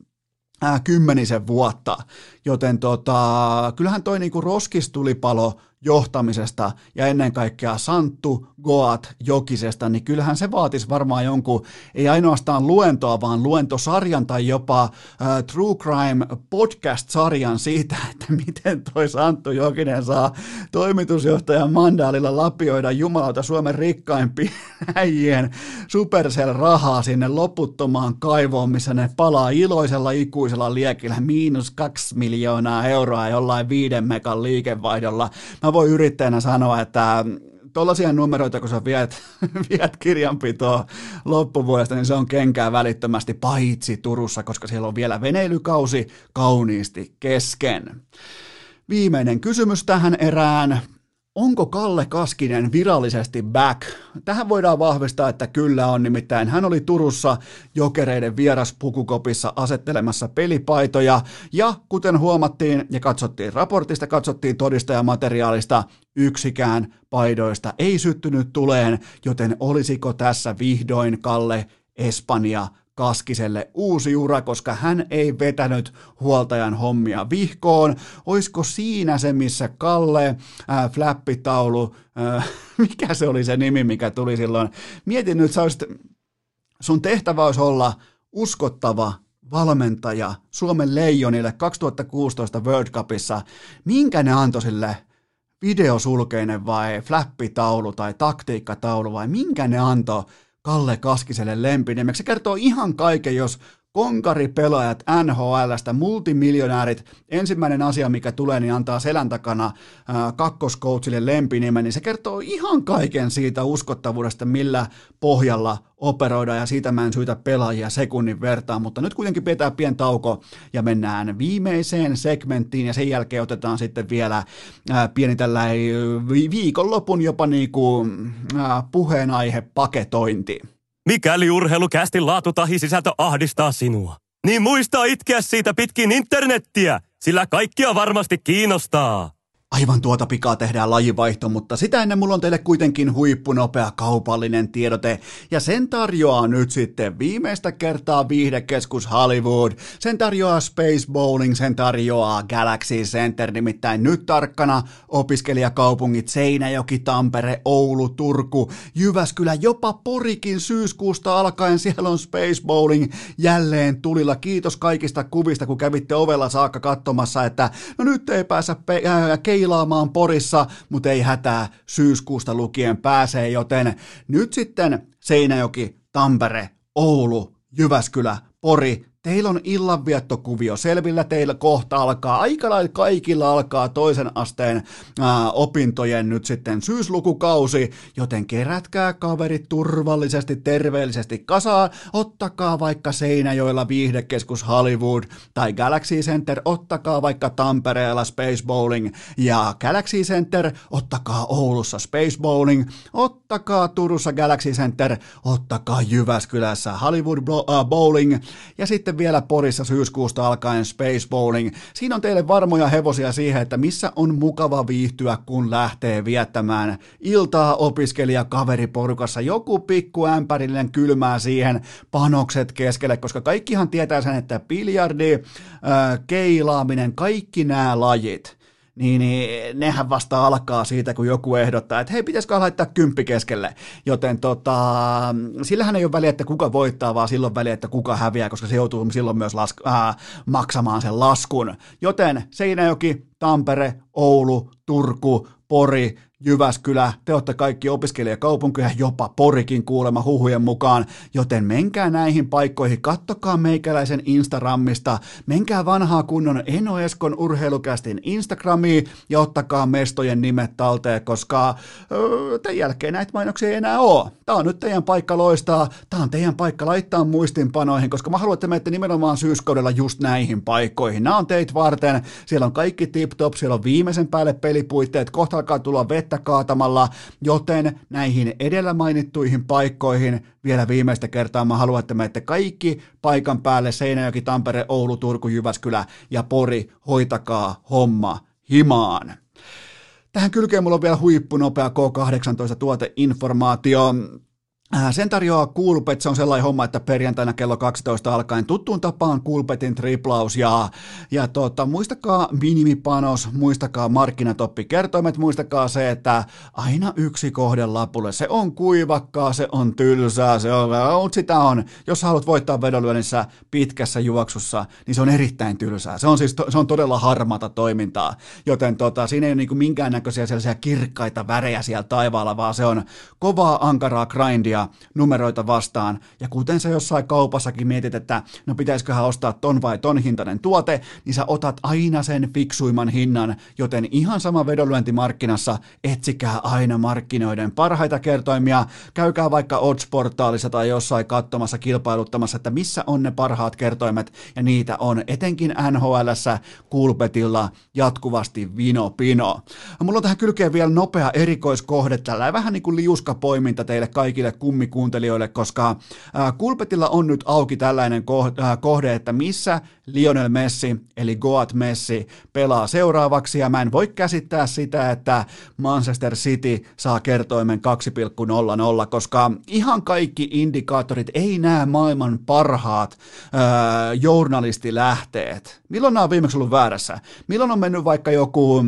äh, kymmenisen vuotta. Joten tota, kyllähän toi niinku roskistulipalo johtamisesta ja ennen kaikkea Santtu Goat Jokisesta, niin kyllähän se vaatisi varmaan jonkun, ei ainoastaan luentoa, vaan luentosarjan tai jopa uh, True Crime podcast-sarjan siitä, että miten toi Santtu Jokinen saa toimitusjohtajan mandaalilla lapioida jumalauta Suomen rikkaimpien äijien Supercell-rahaa sinne loputtomaan kaivoon, missä ne palaa iloisella ikuisella liekillä miinus kaksi miljoonaa euroa jollain viiden mekan liikevaihdolla. Mä voi yrittäjänä sanoa, että tuollaisia numeroita, kun sä viet, viet kirjanpitoa loppuvuodesta, niin se on kenkää välittömästi, paitsi Turussa, koska siellä on vielä veneilykausi kauniisti kesken. Viimeinen kysymys tähän erään. Onko Kalle Kaskinen virallisesti back? Tähän voidaan vahvistaa, että kyllä on, nimittäin hän oli Turussa jokereiden vieraspukukopissa asettelemassa pelipaitoja, ja kuten huomattiin ja katsottiin raportista, katsottiin todistajamateriaalista, yksikään paidoista ei syttynyt tuleen, joten olisiko tässä vihdoin Kalle Espanja Kaskiselle uusi ura, koska hän ei vetänyt huoltajan hommia vihkoon. Oisko siinä se, missä Kalle, äh, flappitaulu, äh, mikä se oli se nimi, mikä tuli silloin. Mietin nyt, sä olisit, sun tehtävä olisi olla uskottava valmentaja Suomen leijonille 2016 World Cupissa. Minkä ne antoi sille videosulkeinen vai flappitaulu tai taktiikkataulu vai minkä ne antoi Kalle Kaskiselle lempiniemeksi. Se kertoo ihan kaiken, jos konkaripelaajat NHLstä, multimiljonäärit, ensimmäinen asia, mikä tulee, niin antaa selän takana kakkoskoutsille lempinimen, niin se kertoo ihan kaiken siitä uskottavuudesta, millä pohjalla operoida, ja siitä mä en syytä pelaajia sekunnin vertaan, mutta nyt kuitenkin pitää pien tauko, ja mennään viimeiseen segmenttiin, ja sen jälkeen otetaan sitten vielä ää, pieni tällainen viikonlopun jopa niinku, ää, puheenaihe paketointi. Mikäli urheilukästin laatu tahi sisältö ahdistaa sinua, niin muista itkeä siitä pitkin internettiä, sillä kaikkia varmasti kiinnostaa. Aivan tuota pikaa tehdään lajivaihto, mutta sitä ennen mulla on teille kuitenkin huippunopea kaupallinen tiedote, ja sen tarjoaa nyt sitten viimeistä kertaa viihdekeskus Hollywood, sen tarjoaa Space Bowling, sen tarjoaa Galaxy Center, nimittäin nyt tarkkana opiskelijakaupungit Seinäjoki, Tampere, Oulu, Turku, Jyväskylä, jopa Porikin syyskuusta alkaen, siellä on Space Bowling jälleen tulilla. Kiitos kaikista kuvista, kun kävitte ovella saakka katsomassa, että no nyt ei päässä pe- äh, keilaamaan Porissa, mutta ei hätää, syyskuusta lukien pääsee, joten nyt sitten Seinäjoki, Tampere, Oulu, Jyväskylä, Pori, teillä on illanviettokuvio selvillä, teillä kohta alkaa, aika kaikilla alkaa toisen asteen ää, opintojen nyt sitten syyslukukausi, joten kerätkää kaverit turvallisesti, terveellisesti kasaan, ottakaa vaikka Seinäjoella viihdekeskus Hollywood tai Galaxy Center, ottakaa vaikka Tampereella Space Bowling ja Galaxy Center, ottakaa Oulussa Space Bowling, ottakaa Turussa Galaxy Center, ottakaa Jyväskylässä Hollywood Bowling. Ja sitten vielä Porissa syyskuusta alkaen Space Bowling. Siinä on teille varmoja hevosia siihen, että missä on mukava viihtyä, kun lähtee viettämään iltaa opiskelija kaveriporukassa. Joku pikku ämpärillinen kylmää siihen panokset keskelle, koska kaikkihan tietää sen, että biljardi, äh, keilaaminen, kaikki nämä lajit – niin, niin nehän vasta alkaa siitä, kun joku ehdottaa, että hei, pitäisikö laittaa kymppi keskelle. Joten tota, sillähän ei ole väliä, että kuka voittaa, vaan silloin väliä, että kuka häviää, koska se joutuu silloin myös lask- äh, maksamaan sen laskun. Joten Seinäjoki, Tampere, Oulu, Turku, Pori, Jyväskylä, te olette kaikki opiskelijakaupunkeja, jopa Porikin kuulema huhujen mukaan, joten menkää näihin paikkoihin, kattokaa meikäläisen Instagramista, menkää vanhaa kunnon Eno Eskon urheilukästin Instagramiin ja ottakaa mestojen nimet talteen, koska öö, tämän jälkeen näitä mainoksia ei enää ole. Tämä on nyt teidän paikka loistaa, tämä on teidän paikka laittaa muistinpanoihin, koska mä haluan, että menette nimenomaan syyskaudella just näihin paikkoihin. Nämä on teitä varten, siellä on kaikki tip-top, siellä on viimeisen päälle pelipuitteet, kohta alkaa tulla vettä vettä kaatamalla, joten näihin edellä mainittuihin paikkoihin vielä viimeistä kertaa mä haluan, että menette kaikki paikan päälle Seinäjoki, Tampere, Oulu, Turku, Jyväskylä ja Pori, hoitakaa homma himaan. Tähän kylkeen mulla on vielä huippunopea K18 tuoteinformaatio. Äh, sen tarjoaa Coolpet, se on sellainen homma, että perjantaina kello 12 alkaen tuttuun tapaan Coolpetin triplaus. Ja, ja tota, muistakaa minimipanos, muistakaa markkinatoppikertoimet, muistakaa se, että aina yksi kohde lapulle, se on kuivakkaa, se on tylsää, se on, sitä on, jos haluat voittaa vedonlyönnissä pitkässä juoksussa, niin se on erittäin tylsää, se on siis se on todella harmata toimintaa, joten tota, siinä ei ole niin minkäännäköisiä sellaisia kirkkaita värejä siellä taivaalla, vaan se on kovaa ankaraa grindia, numeroita vastaan. Ja kuten sä jossain kaupassakin mietit, että no pitäisiköhän ostaa ton vai ton hintainen tuote, niin sä otat aina sen fiksuimman hinnan, joten ihan sama vedonlyöntimarkkinassa etsikää aina markkinoiden parhaita kertoimia. Käykää vaikka Odds-portaalissa tai jossain katsomassa, kilpailuttamassa, että missä on ne parhaat kertoimet, ja niitä on etenkin NHLssä Kulpetilla jatkuvasti vino pino. Mulla on tähän kylkeen vielä nopea erikoiskohde, tällä vähän niin kuin liuskapoiminta teille kaikille kummikuuntelijoille, koska Kulpetilla on nyt auki tällainen kohde, että missä Lionel Messi, eli Goat Messi, pelaa seuraavaksi, ja mä en voi käsittää sitä, että Manchester City saa kertoimen 2,00, koska ihan kaikki indikaattorit ei näe maailman parhaat äh, journalistilähteet. Milloin nämä on viimeksi ollut väärässä? Milloin on mennyt vaikka joku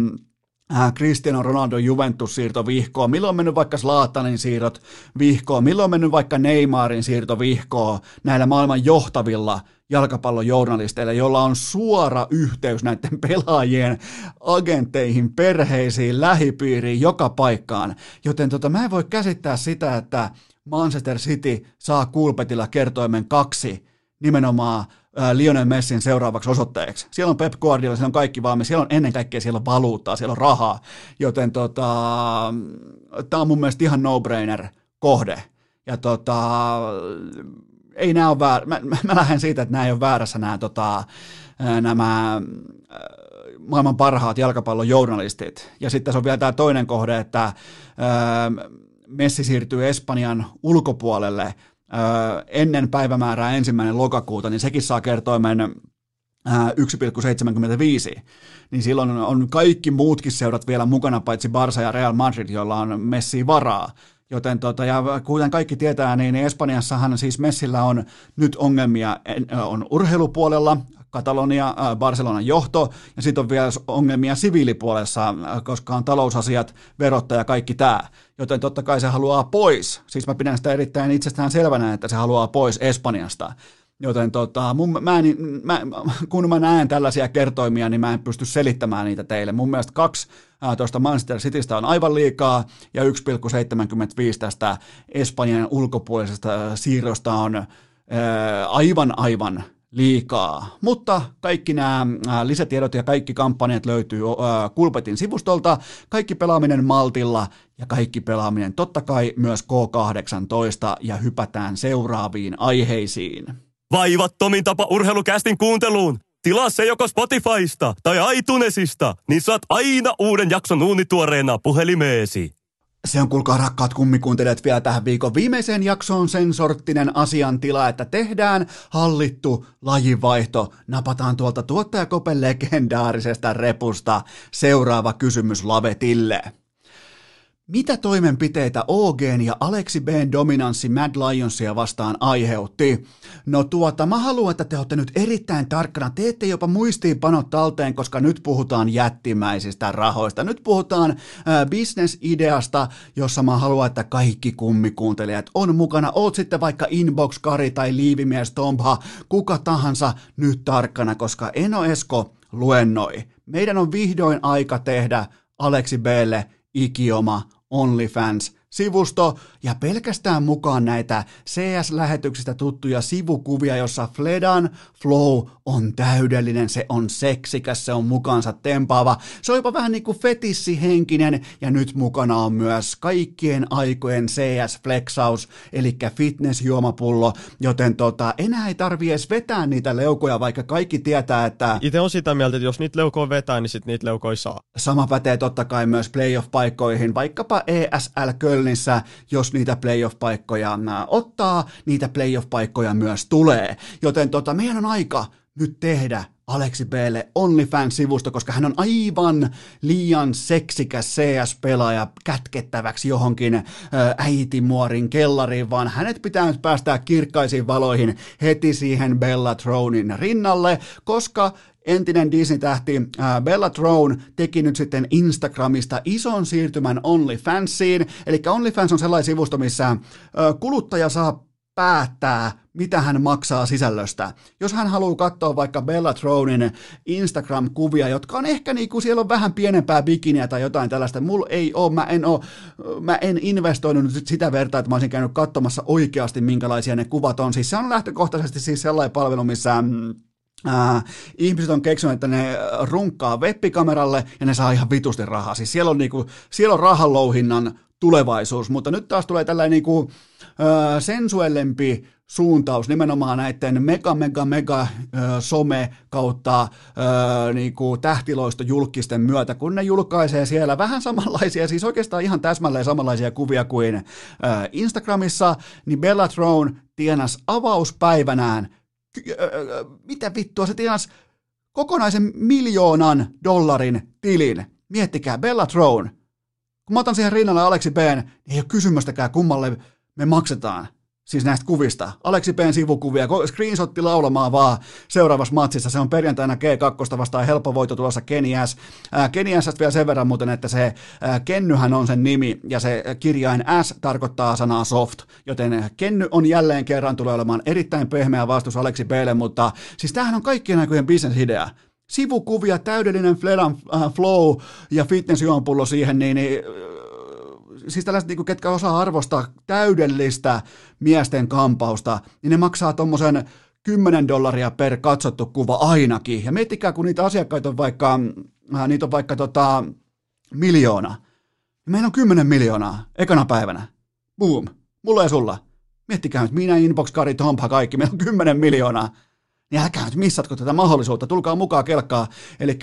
Cristiano Ronaldo Juventus-siirto vihkoon, milloin on mennyt vaikka Slaatanin siirrot vihkoon, milloin on mennyt vaikka Neymarin siirto vihkoon näillä maailman johtavilla jalkapallojournalisteilla, joilla on suora yhteys näiden pelaajien agentteihin, perheisiin, lähipiiriin, joka paikkaan. Joten tota, mä en voi käsittää sitä, että Manchester City saa kulpetilla kertoimen kaksi nimenomaan Lionel Messin seuraavaksi osoitteeksi. Siellä on Pep Guardiola, siellä on kaikki valmis, siellä on ennen kaikkea siellä on valuuttaa, siellä on rahaa, joten tota, tämä on mun mielestä ihan no-brainer kohde. Ja tota, ei nämä ole väär... mä, mä, mä lähden siitä, että nämä ei ole väärässä nämä, tota, nämä maailman parhaat jalkapallon journalistit. Ja sitten tässä on vielä tämä toinen kohde, että Messi siirtyy Espanjan ulkopuolelle ennen päivämäärää ensimmäinen lokakuuta, niin sekin saa kertoimen 1,75, niin silloin on kaikki muutkin seurat vielä mukana, paitsi Barça ja Real Madrid, joilla on Messi varaa. Joten tota, ja kuten kaikki tietää, niin Espanjassahan siis Messillä on nyt ongelmia on urheilupuolella, Katalonia, Barcelonan johto, ja sitten on vielä ongelmia siviilipuolessa, koska on talousasiat, verottaja, kaikki tämä. Joten totta kai se haluaa pois. Siis mä pidän sitä erittäin itsestään selvänä, että se haluaa pois Espanjasta. Joten tota, mun, mä en, mä, kun mä näen tällaisia kertoimia, niin mä en pysty selittämään niitä teille. Mun mielestä kaksi tuosta Manchester Citystä on aivan liikaa, ja 1,75 tästä Espanjan ulkopuolisesta siirrosta on ää, aivan aivan liikaa. Mutta kaikki nämä lisätiedot ja kaikki kampanjat löytyy Kulpetin sivustolta. Kaikki pelaaminen maltilla ja kaikki pelaaminen totta kai myös K18 ja hypätään seuraaviin aiheisiin. Vaivattomin tapa urheilukästin kuunteluun. Tilaa se joko Spotifysta tai iTunesista, niin saat aina uuden jakson uunituoreena puhelimeesi. Se on kuulkaa rakkaat kummikuuntelijat vielä tähän viikon viimeiseen jaksoon sen sorttinen asiantila, että tehdään hallittu lajivaihto. Napataan tuolta tuottajakopen legendaarisesta repusta seuraava kysymys Lavetille. Mitä toimenpiteitä OG ja Alexi B dominanssi Mad Lionsia vastaan aiheutti? No tuota, mä haluan, että te olette nyt erittäin tarkkana. Teette jopa muistiinpanot talteen, koska nyt puhutaan jättimäisistä rahoista. Nyt puhutaan äh, bisnesideasta, jossa mä haluan, että kaikki kummikuuntelijat on mukana. Oot sitten vaikka Inbox Kari tai Liivimies Tompha, kuka tahansa nyt tarkkana, koska Eno Esko luennoi. Meidän on vihdoin aika tehdä Aleksi Blle ikioma OnlyFans. OnlyFans-sivusto ja pelkästään mukaan näitä CS-lähetyksistä tuttuja sivukuvia, jossa Fledan flow on täydellinen, se on seksikäs, se on mukaansa tempaava, se on jopa vähän niin kuin fetissihenkinen. Ja nyt mukana on myös kaikkien aikojen CS-flexaus, eli fitness-juomapullo, joten tota, enää ei tarvi edes vetää niitä leukoja, vaikka kaikki tietää, että... Itse on sitä mieltä, että jos niitä leukoja vetää, niin sitten niitä leukoja saa. Sama pätee totta kai myös playoff-paikkoihin, vaikkapa ESL Kölnissä, jos niitä playoff-paikkoja ottaa, niitä playoff-paikkoja myös tulee. Joten tota, meidän on aika nyt tehdä Aleksi Blle OnlyFans-sivusto, koska hän on aivan liian seksikäs CS-pelaaja kätkettäväksi johonkin äitimuorin kellariin, vaan hänet pitää nyt päästää kirkkaisiin valoihin heti siihen Bella Thronin rinnalle, koska entinen Disney-tähti Bella Throne teki nyt sitten Instagramista ison siirtymän OnlyFansiin, eli OnlyFans on sellainen sivusto, missä kuluttaja saa päättää, mitä hän maksaa sisällöstä. Jos hän haluaa katsoa vaikka Bella Thronin Instagram-kuvia, jotka on ehkä niin kuin siellä on vähän pienempää bikiniä tai jotain tällaista, mulla ei ole, mä en, ole, mä en investoinut sitä vertaa, että mä olisin käynyt katsomassa oikeasti minkälaisia ne kuvat on. Siis se on lähtökohtaisesti siis sellainen palvelu, missä mm, Äh, ihmiset on keksinyt, että ne runkkaa webbikameralle ja ne saa ihan vitusti rahaa. Siis siellä on, niinku, siellä on rahalouhinnan tulevaisuus, mutta nyt taas tulee tällainen niinku, äh, sensuellempi suuntaus nimenomaan näiden mega, mega, mega äh, some kautta äh, niinku tähtiloistojulkisten myötä, kun ne julkaisee siellä vähän samanlaisia, siis oikeastaan ihan täsmälleen samanlaisia kuvia kuin äh, Instagramissa, niin Bellatron tienas avauspäivänään mitä vittua, se tienasi kokonaisen miljoonan dollarin tilin. Miettikää, Bella Throne. Kun mä otan siihen rinnalle Aleksi B, niin ei ole kysymystäkään kummalle me maksetaan siis näistä kuvista. Aleksi P:n sivukuvia, screenshotti laulamaan vaan seuraavassa matsissa. Se on perjantaina G2 vastaan helppo voitto tulossa Kenias. Äh, Kenias vielä sen verran muuten, että se äh, Kennyhän on sen nimi ja se kirjain S tarkoittaa sanaa soft, joten Kenny on jälleen kerran tulee olemaan erittäin pehmeä vastus Aleksi B:lle, mutta siis tämähän on kaikkien aikojen bisnesidea sivukuvia, täydellinen äh, flow ja fitnessjuonpullo siihen, niin, niin siis tällaiset, niin kuin, ketkä osaa arvostaa täydellistä miesten kampausta, niin ne maksaa tuommoisen 10 dollaria per katsottu kuva ainakin. Ja miettikää, kun niitä asiakkaita on vaikka, äh, niitä on vaikka tota, miljoona. Meillä on 10 miljoonaa ekana päivänä. Boom. Mulla ja sulla. Miettikää nyt, minä, Inbox, Kari, Tompa, kaikki. Meillä on 10 miljoonaa niin älkää nyt missatko tätä mahdollisuutta, tulkaa mukaan kelkaa. Eli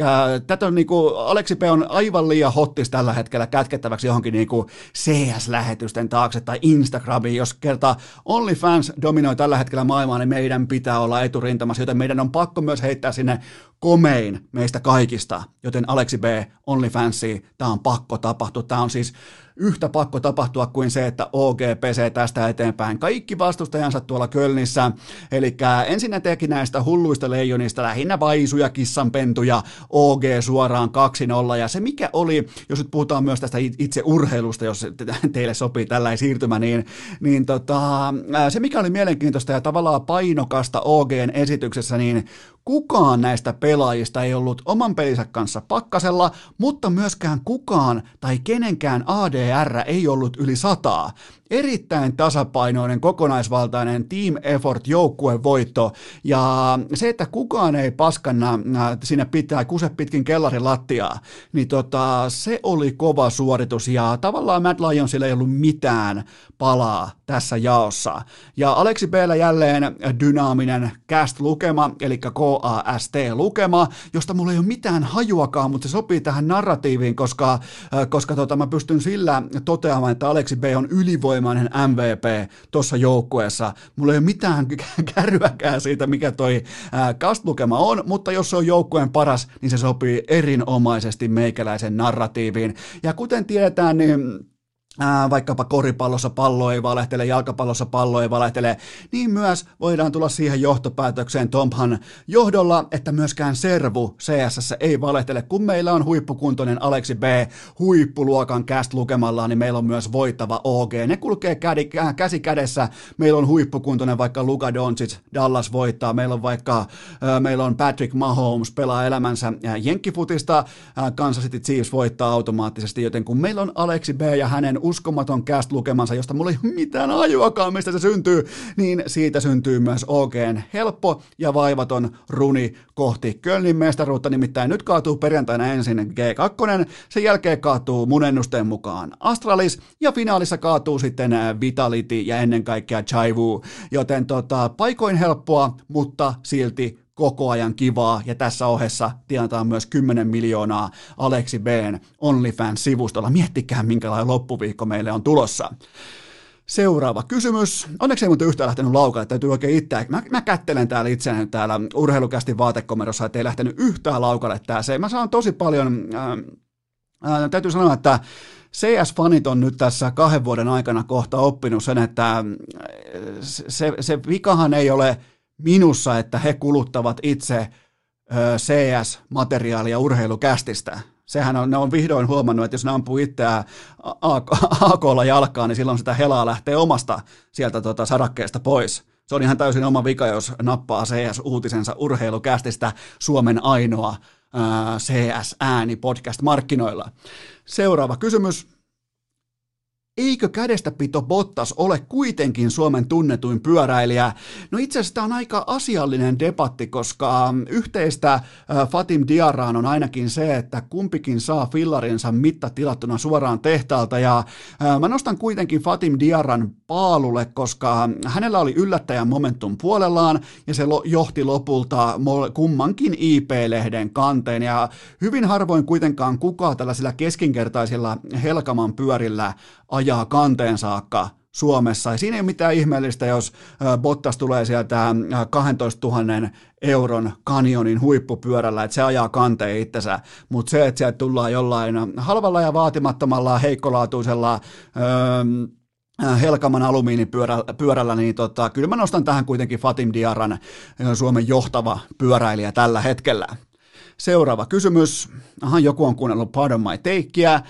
tätä on niinku, Aleksi P. on aivan liian hottis tällä hetkellä kätkettäväksi johonkin niinku CS-lähetysten taakse tai Instagramiin, jos kertaa OnlyFans dominoi tällä hetkellä maailmaa, niin meidän pitää olla eturintamassa, joten meidän on pakko myös heittää sinne komein meistä kaikista, joten Aleksi B. OnlyFansi, tämä on pakko tapahtua, tämä on siis yhtä pakko tapahtua kuin se, että OG pesee tästä eteenpäin kaikki vastustajansa tuolla Kölnissä. Eli ensin teki näistä hulluista leijonista lähinnä vaisuja, kissanpentuja, OG suoraan 2-0. Ja se mikä oli, jos nyt puhutaan myös tästä itse urheilusta, jos teille sopii tällainen siirtymä, niin, niin tota, se mikä oli mielenkiintoista ja tavallaan painokasta OGn esityksessä, niin kukaan näistä pelaajista ei ollut oman pelinsä kanssa pakkasella, mutta myöskään kukaan tai kenenkään ADR ei ollut yli sataa. Erittäin tasapainoinen, kokonaisvaltainen team effort joukkuevoitto. Ja se, että kukaan ei paskanna äh, sinne pitää kuse pitkin kellarin lattiaa, niin tota, se oli kova suoritus ja tavallaan Mad Lionsilla ei ollut mitään palaa tässä jaossa. Ja Aleksi b jälleen dynaaminen cast-lukema, eli K-A-S-T-lukema, josta mulla ei ole mitään hajuakaan, mutta se sopii tähän narratiiviin, koska, äh, koska tota, mä pystyn sillä toteamaan, että Aleksi B on ylivoimainen MVP tuossa joukkueessa. Mulla ei ole mitään kärryäkään siitä, mikä toi cast-lukema on, mutta jos se on joukkueen paras, niin se sopii erinomaisesti meikäläisen narratiiviin. Ja kuten tiedetään, niin vaikkapa koripallossa pallo ei valehtele, jalkapallossa pallo ei valehtele, niin myös voidaan tulla siihen johtopäätökseen Tomhan johdolla, että myöskään servu CSS ei valehtele. Kun meillä on huippukuntoinen Aleksi B huippuluokan cast lukemalla, niin meillä on myös voittava OG. Ne kulkee kädi, käsi kädessä. Meillä on huippukuntoinen vaikka Luka Doncic, Dallas voittaa. Meillä on vaikka ää, meillä on Patrick Mahomes pelaa elämänsä jenkkifutista, ää, Kansas City Chiefs voittaa automaattisesti, joten kun meillä on Aleksi B ja hänen uskomaton cast-lukemansa, josta mulla ei mitään ajuakaan, mistä se syntyy, niin siitä syntyy myös OGn helppo ja vaivaton runi kohti Kölnin mestaruutta, nimittäin nyt kaatuu perjantaina ensin G2, sen jälkeen kaatuu mun ennusteen mukaan Astralis, ja finaalissa kaatuu sitten Vitality ja ennen kaikkea Chaivu, joten tota, paikoin helppoa, mutta silti koko ajan kivaa, ja tässä ohessa tienataan myös 10 miljoonaa Aleksi B:n OnlyFans-sivustolla. Miettikää, minkälainen loppuviikko meille on tulossa. Seuraava kysymys. Onneksi ei muuten yhtään lähtenyt laukalle, täytyy oikein itse. Mä, mä kättelen täällä itseäni täällä urheilukästi vaatekomerossa, että ei lähtenyt yhtään laukalle tää se. Mä saan tosi paljon, ää, ää, täytyy sanoa, että CS-fanit on nyt tässä kahden vuoden aikana kohta oppinut sen, että se, se vikahan ei ole minussa, että he kuluttavat itse CS-materiaalia urheilukästistä. Sehän on, ne on vihdoin huomannut, että jos ne ampuu itseään AKlla jalkaan, niin silloin sitä helaa lähtee omasta sieltä tota sadakkeesta pois. Se on ihan täysin oma vika, jos nappaa CS-uutisensa urheilukästistä Suomen ainoa CS-ääni podcast markkinoilla. Seuraava kysymys eikö kädestäpito Bottas ole kuitenkin Suomen tunnetuin pyöräilijä? No itse asiassa tämä on aika asiallinen debatti, koska yhteistä Fatim Diaraan on ainakin se, että kumpikin saa fillarinsa mitta tilattuna suoraan tehtaalta ja mä nostan kuitenkin Fatim Diaran paalulle, koska hänellä oli yllättäjän momentum puolellaan ja se johti lopulta kummankin IP-lehden kanteen ja hyvin harvoin kuitenkaan kukaan tällaisilla keskinkertaisilla Helkaman pyörillä ajaa kanteen saakka Suomessa. Ja siinä ei ole mitään ihmeellistä, jos Bottas tulee sieltä 12 000 euron kanjonin huippupyörällä, että se ajaa kanteen itsensä, mutta se, että sieltä tullaan jollain halvalla ja vaatimattomalla, heikkolaatuisella öö, Helkaman alumiinipyörällä, niin tota, kyllä mä nostan tähän kuitenkin Fatim Diaran, Suomen johtava pyöräilijä tällä hetkellä. Seuraava kysymys. Aha, joku on kuunnellut Pardon My Takeä.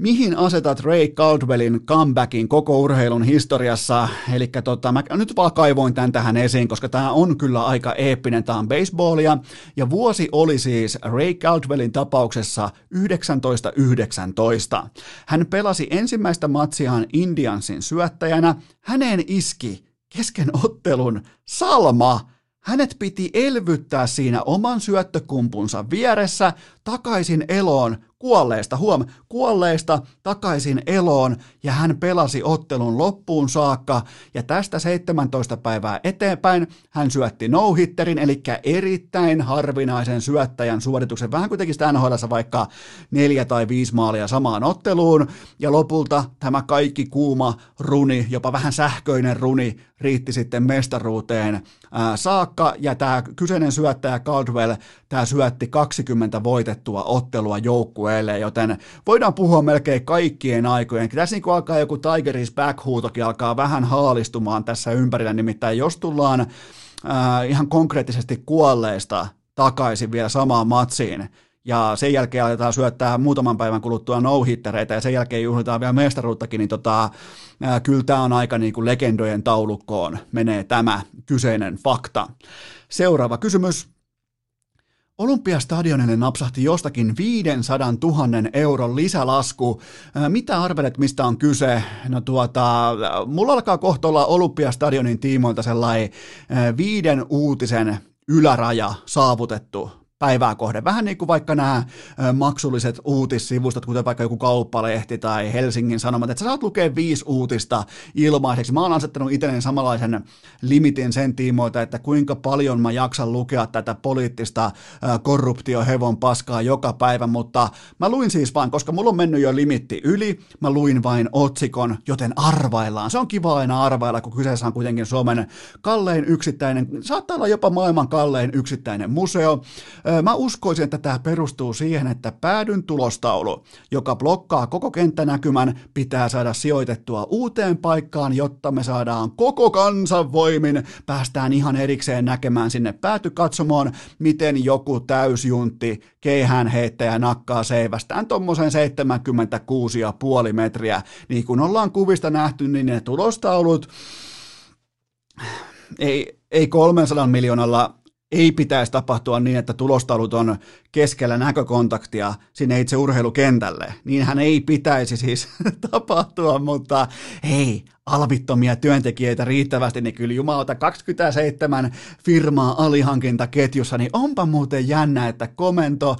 Mihin asetat Ray Caldwellin comebackin koko urheilun historiassa? Eli tota, mä nyt vaan kaivoin tämän tähän esiin, koska tämä on kyllä aika eeppinen, tämä on baseballia. Ja vuosi oli siis Ray Caldwellin tapauksessa 1919. Hän pelasi ensimmäistä matsiaan Indiansin syöttäjänä. Häneen iski kesken ottelun Salma, hänet piti elvyttää siinä oman syöttökumpunsa vieressä takaisin eloon kuolleesta, huom, kuolleesta takaisin eloon ja hän pelasi ottelun loppuun saakka. Ja tästä 17 päivää eteenpäin hän syötti no-hitterin, eli erittäin harvinaisen syöttäjän suorituksen, vähän kuin tekisi nhl vaikka neljä tai viisi maalia samaan otteluun. Ja lopulta tämä kaikki kuuma runi, jopa vähän sähköinen runi riitti sitten mestaruuteen saakka. Ja tämä kyseinen syöttäjä Caldwell, tämä syötti 20 voitettua ottelua joukkueelle, joten voidaan puhua melkein kaikkien aikojen. Tässä niin alkaa joku Tiger is back huutokin alkaa vähän haalistumaan tässä ympärillä, nimittäin jos tullaan ää, ihan konkreettisesti kuolleista takaisin vielä samaan matsiin, ja sen jälkeen aletaan syöttää muutaman päivän kuluttua no ja sen jälkeen juhlitaan vielä mestaruuttakin, niin tota, ää, kyllä tämä on aika niin kuin legendojen taulukkoon menee tämä kyseinen fakta. Seuraava kysymys. Olympiastadionille napsahti jostakin 500 000 euron lisälasku. Mitä arvelet, mistä on kyse? No tuota, mulla alkaa kohta olla Olympiastadionin tiimoilta sellainen viiden uutisen yläraja saavutettu päivää kohden. Vähän niin kuin vaikka nämä maksulliset uutissivustot, kuten vaikka joku kauppalehti tai Helsingin Sanomat, että sä saat lukea viisi uutista ilmaiseksi. Mä oon asettanut itselleni samanlaisen limitin sen tiimoilta, että kuinka paljon mä jaksan lukea tätä poliittista korruptiohevon paskaa joka päivä, mutta mä luin siis vain, koska mulla on mennyt jo limitti yli, mä luin vain otsikon, joten arvaillaan. Se on kiva aina arvailla, kun kyseessä on kuitenkin Suomen kallein yksittäinen, saattaa olla jopa maailman kallein yksittäinen museo, Mä uskoisin, että tämä perustuu siihen, että päädyn tulostaulu, joka blokkaa koko kenttänäkymän, pitää saada sijoitettua uuteen paikkaan, jotta me saadaan koko kansan voimin, päästään ihan erikseen näkemään sinne päätykatsomoon, miten joku täysjuntti keihään heittäjä nakkaa seivästään tuommoisen 76,5 metriä. Niin kuin ollaan kuvista nähty, niin ne tulostaulut ei, ei 300 miljoonalla ei pitäisi tapahtua niin, että tulostaulut on keskellä näkökontaktia sinne itse urheilukentälle. Niinhän ei pitäisi siis tapahtua, mutta hei, alvittomia työntekijöitä riittävästi, niin kyllä jumalauta 27 firmaa alihankintaketjussa, niin onpa muuten jännä, että komento,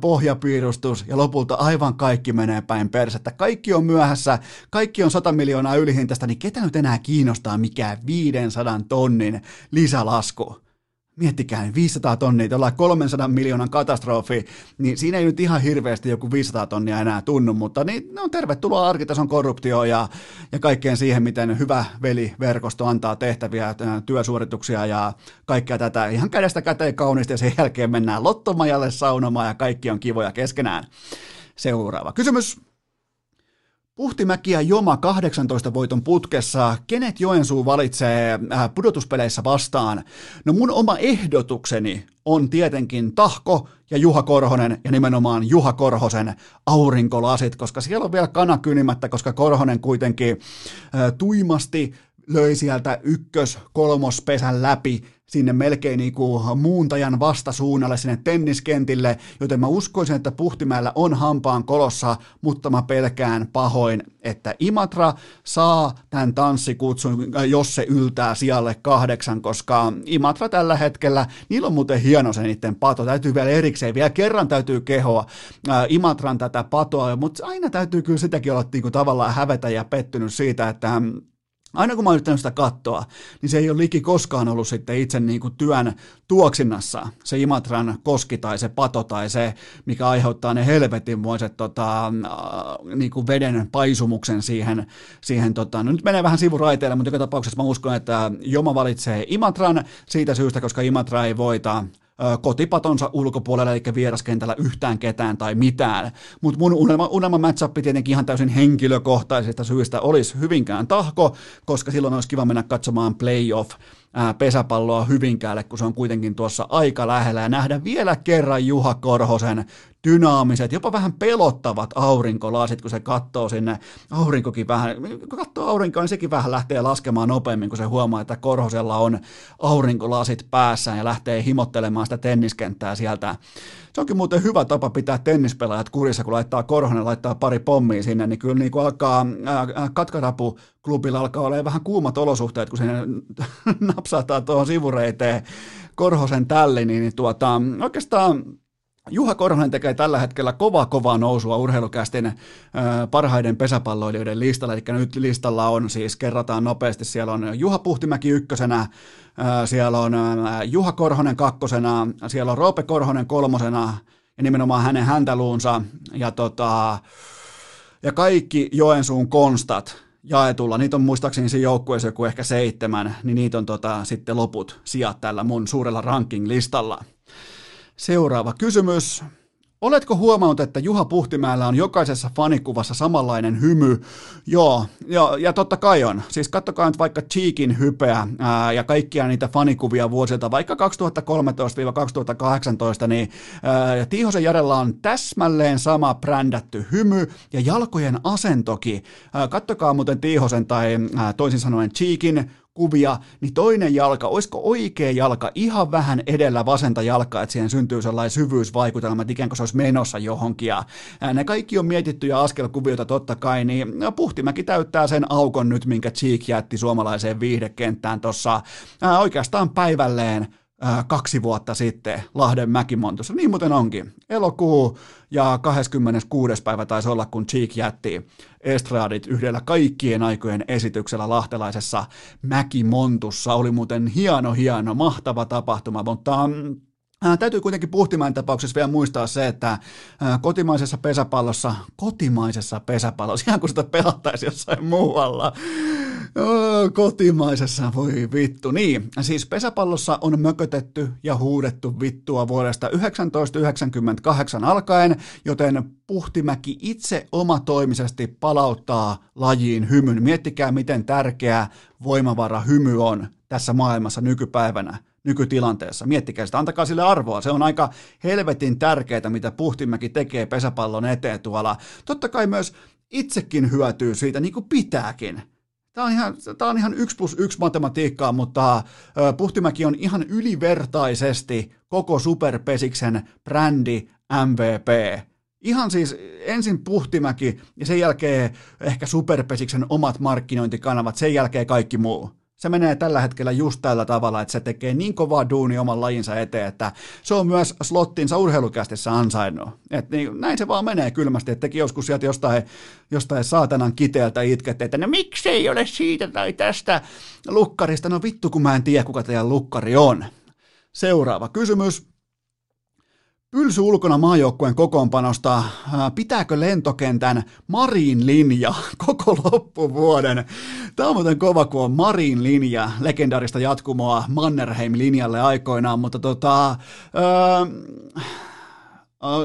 pohjapiirustus ja lopulta aivan kaikki menee päin persettä. Kaikki on myöhässä, kaikki on 100 miljoonaa ylihintaista, niin ketä nyt enää kiinnostaa mikään 500 tonnin lisälasku? Miettikää, 500 tonnia, ollaan 300 miljoonan katastrofi, niin siinä ei nyt ihan hirveästi joku 500 tonnia enää tunnu, mutta niin, no tervetuloa arkitason korruptioon ja, ja kaikkeen siihen, miten hyvä veliverkosto antaa tehtäviä, työsuorituksia ja kaikkea tätä ihan kädestä käteen kauniisti ja sen jälkeen mennään lottomajalle saunomaan ja kaikki on kivoja keskenään. Seuraava kysymys. Puhtimäki ja Joma 18 voiton putkessa. Kenet Joensuu valitsee äh, pudotuspeleissä vastaan? No mun oma ehdotukseni on tietenkin Tahko ja Juha Korhonen ja nimenomaan Juha Korhosen aurinkolasit, koska siellä on vielä kana kynimättä, koska Korhonen kuitenkin äh, tuimasti löi sieltä ykkös-kolmospesän läpi sinne melkein niin kuin muuntajan vastasuunnalle sinne tenniskentille, joten mä uskoisin, että Puhtimäellä on hampaan kolossa, mutta mä pelkään pahoin, että Imatra saa tämän tanssikutsun, jos se yltää sijalle kahdeksan, koska Imatra tällä hetkellä, niillä on muuten hieno se niiden pato, täytyy vielä erikseen, vielä kerran täytyy kehoa äh, Imatran tätä patoa, mutta aina täytyy kyllä sitäkin olla niin kuin tavallaan hävetä ja pettynyt siitä, että aina kun mä oon yrittänyt sitä katsoa, niin se ei ole liki koskaan ollut sitten itse niin kuin työn tuoksinnassa. Se Imatran koski tai se pato tai se, mikä aiheuttaa ne helvetinmoiset tota, äh, niin kuin veden paisumuksen siihen, siihen tota, no nyt menee vähän sivuraiteille, mutta joka tapauksessa mä uskon, että Joma valitsee Imatran siitä syystä, koska Imatra ei voita kotipatonsa ulkopuolella, eikä vieraskentällä yhtään ketään tai mitään. Mutta mun unelma, unelma matchup tietenkin ihan täysin henkilökohtaisista syistä olisi hyvinkään tahko, koska silloin olisi kiva mennä katsomaan playoff pesäpalloa Hyvinkäälle, kun se on kuitenkin tuossa aika lähellä, ja nähdä vielä kerran Juha Korhosen dynaamiset, jopa vähän pelottavat aurinkolasit, kun se katsoo sinne, aurinkokin vähän, kun katsoo aurinkoa, niin sekin vähän lähtee laskemaan nopeammin, kun se huomaa, että Korhosella on aurinkolasit päässään ja lähtee himottelemaan sitä tenniskenttää sieltä. Se onkin muuten hyvä tapa pitää tennispelaajat kurissa, kun laittaa Korhonen, laittaa pari pommia sinne, niin kyllä niin kuin alkaa, katkarapu klubilla alkaa olla vähän kuumat olosuhteet, kun sinne napsataan tuohon sivureiteen Korhosen tälli, niin tuota, oikeastaan Juha Korhonen tekee tällä hetkellä kova kovaa nousua urheilukästin parhaiden pesäpalloilijoiden listalla, eli nyt listalla on siis, kerrataan nopeasti, siellä on Juha Puhtimäki ykkösenä, siellä on Juha Korhonen kakkosena, siellä on Roope Korhonen kolmosena, ja nimenomaan hänen häntäluunsa, ja, tota, ja kaikki Joensuun konstat, jaetulla, niitä on muistaakseni siinä joukkueessa joku ehkä seitsemän, niin niitä on tota, sitten loput sijat tällä mun suurella ranking-listalla. Seuraava kysymys. Oletko huomannut, että Juha Puhtimäellä on jokaisessa fanikuvassa samanlainen hymy? Joo, joo ja totta kai on. Siis kattokaa nyt vaikka Cheekin hypeä ää, ja kaikkia niitä fanikuvia vuosilta, vaikka 2013-2018, niin ää, Tiihosen Jarella on täsmälleen sama brändätty hymy ja jalkojen asentoki. Ää, kattokaa muuten Tiihosen tai ää, toisin sanoen Cheekin kuvia, niin toinen jalka, olisiko oikea jalka ihan vähän edellä vasenta jalkaa, että siihen syntyy sellainen syvyysvaikutelma, että ikään kuin se olisi menossa johonkin. Ja ne kaikki on mietittyjä askelkuvioita totta kai, niin no, Puhtimäki täyttää sen aukon nyt, minkä Cheek jätti suomalaiseen viihdekenttään tuossa oikeastaan päivälleen kaksi vuotta sitten Lahden Mäkimontussa. Niin muuten onkin. Elokuu ja 26. päivä taisi olla, kun Cheek jätti Estradit yhdellä kaikkien aikojen esityksellä lahtelaisessa Mäkimontussa. Oli muuten hieno, hieno, mahtava tapahtuma, mutta mm, Ää, täytyy kuitenkin Puhtimäen tapauksessa vielä muistaa se, että ää, kotimaisessa pesäpallossa, kotimaisessa pesäpallossa, ihan kuin sitä pelattaisi jossain muualla, Oh, kotimaisessa, voi vittu. Niin, siis pesäpallossa on mökötetty ja huudettu vittua vuodesta 1998 alkaen, joten Puhtimäki itse omatoimisesti palauttaa lajiin hymyn. Miettikää, miten tärkeä voimavara hymy on tässä maailmassa nykypäivänä nykytilanteessa. Miettikää sitä, antakaa sille arvoa. Se on aika helvetin tärkeää, mitä Puhtimäki tekee pesäpallon eteen tuolla. Totta kai myös itsekin hyötyy siitä, niin kuin pitääkin. Tämä on, ihan, tämä on ihan yksi plus yksi matematiikkaa, mutta Puhtimäki on ihan ylivertaisesti koko Superpesiksen brändi MVP. Ihan siis ensin Puhtimäki ja sen jälkeen ehkä Superpesiksen omat markkinointikanavat, sen jälkeen kaikki muu se menee tällä hetkellä just tällä tavalla, että se tekee niin kovaa duuni oman lajinsa eteen, että se on myös slottinsa urheilukästissä ansainnut. Et niin, näin se vaan menee kylmästi, että joskus sieltä jostain, jostain saatanan kiteeltä itkette, että no miksi ei ole siitä tai tästä lukkarista, no vittu kun mä en tiedä kuka teidän lukkari on. Seuraava kysymys. Pylsy ulkona maajoukkueen kokoonpanosta. Pitääkö lentokentän Marin linja koko loppuvuoden? Tämä on muuten kova, kun on Marin linja, legendaarista jatkumoa Mannerheim-linjalle aikoinaan, mutta tota, öö,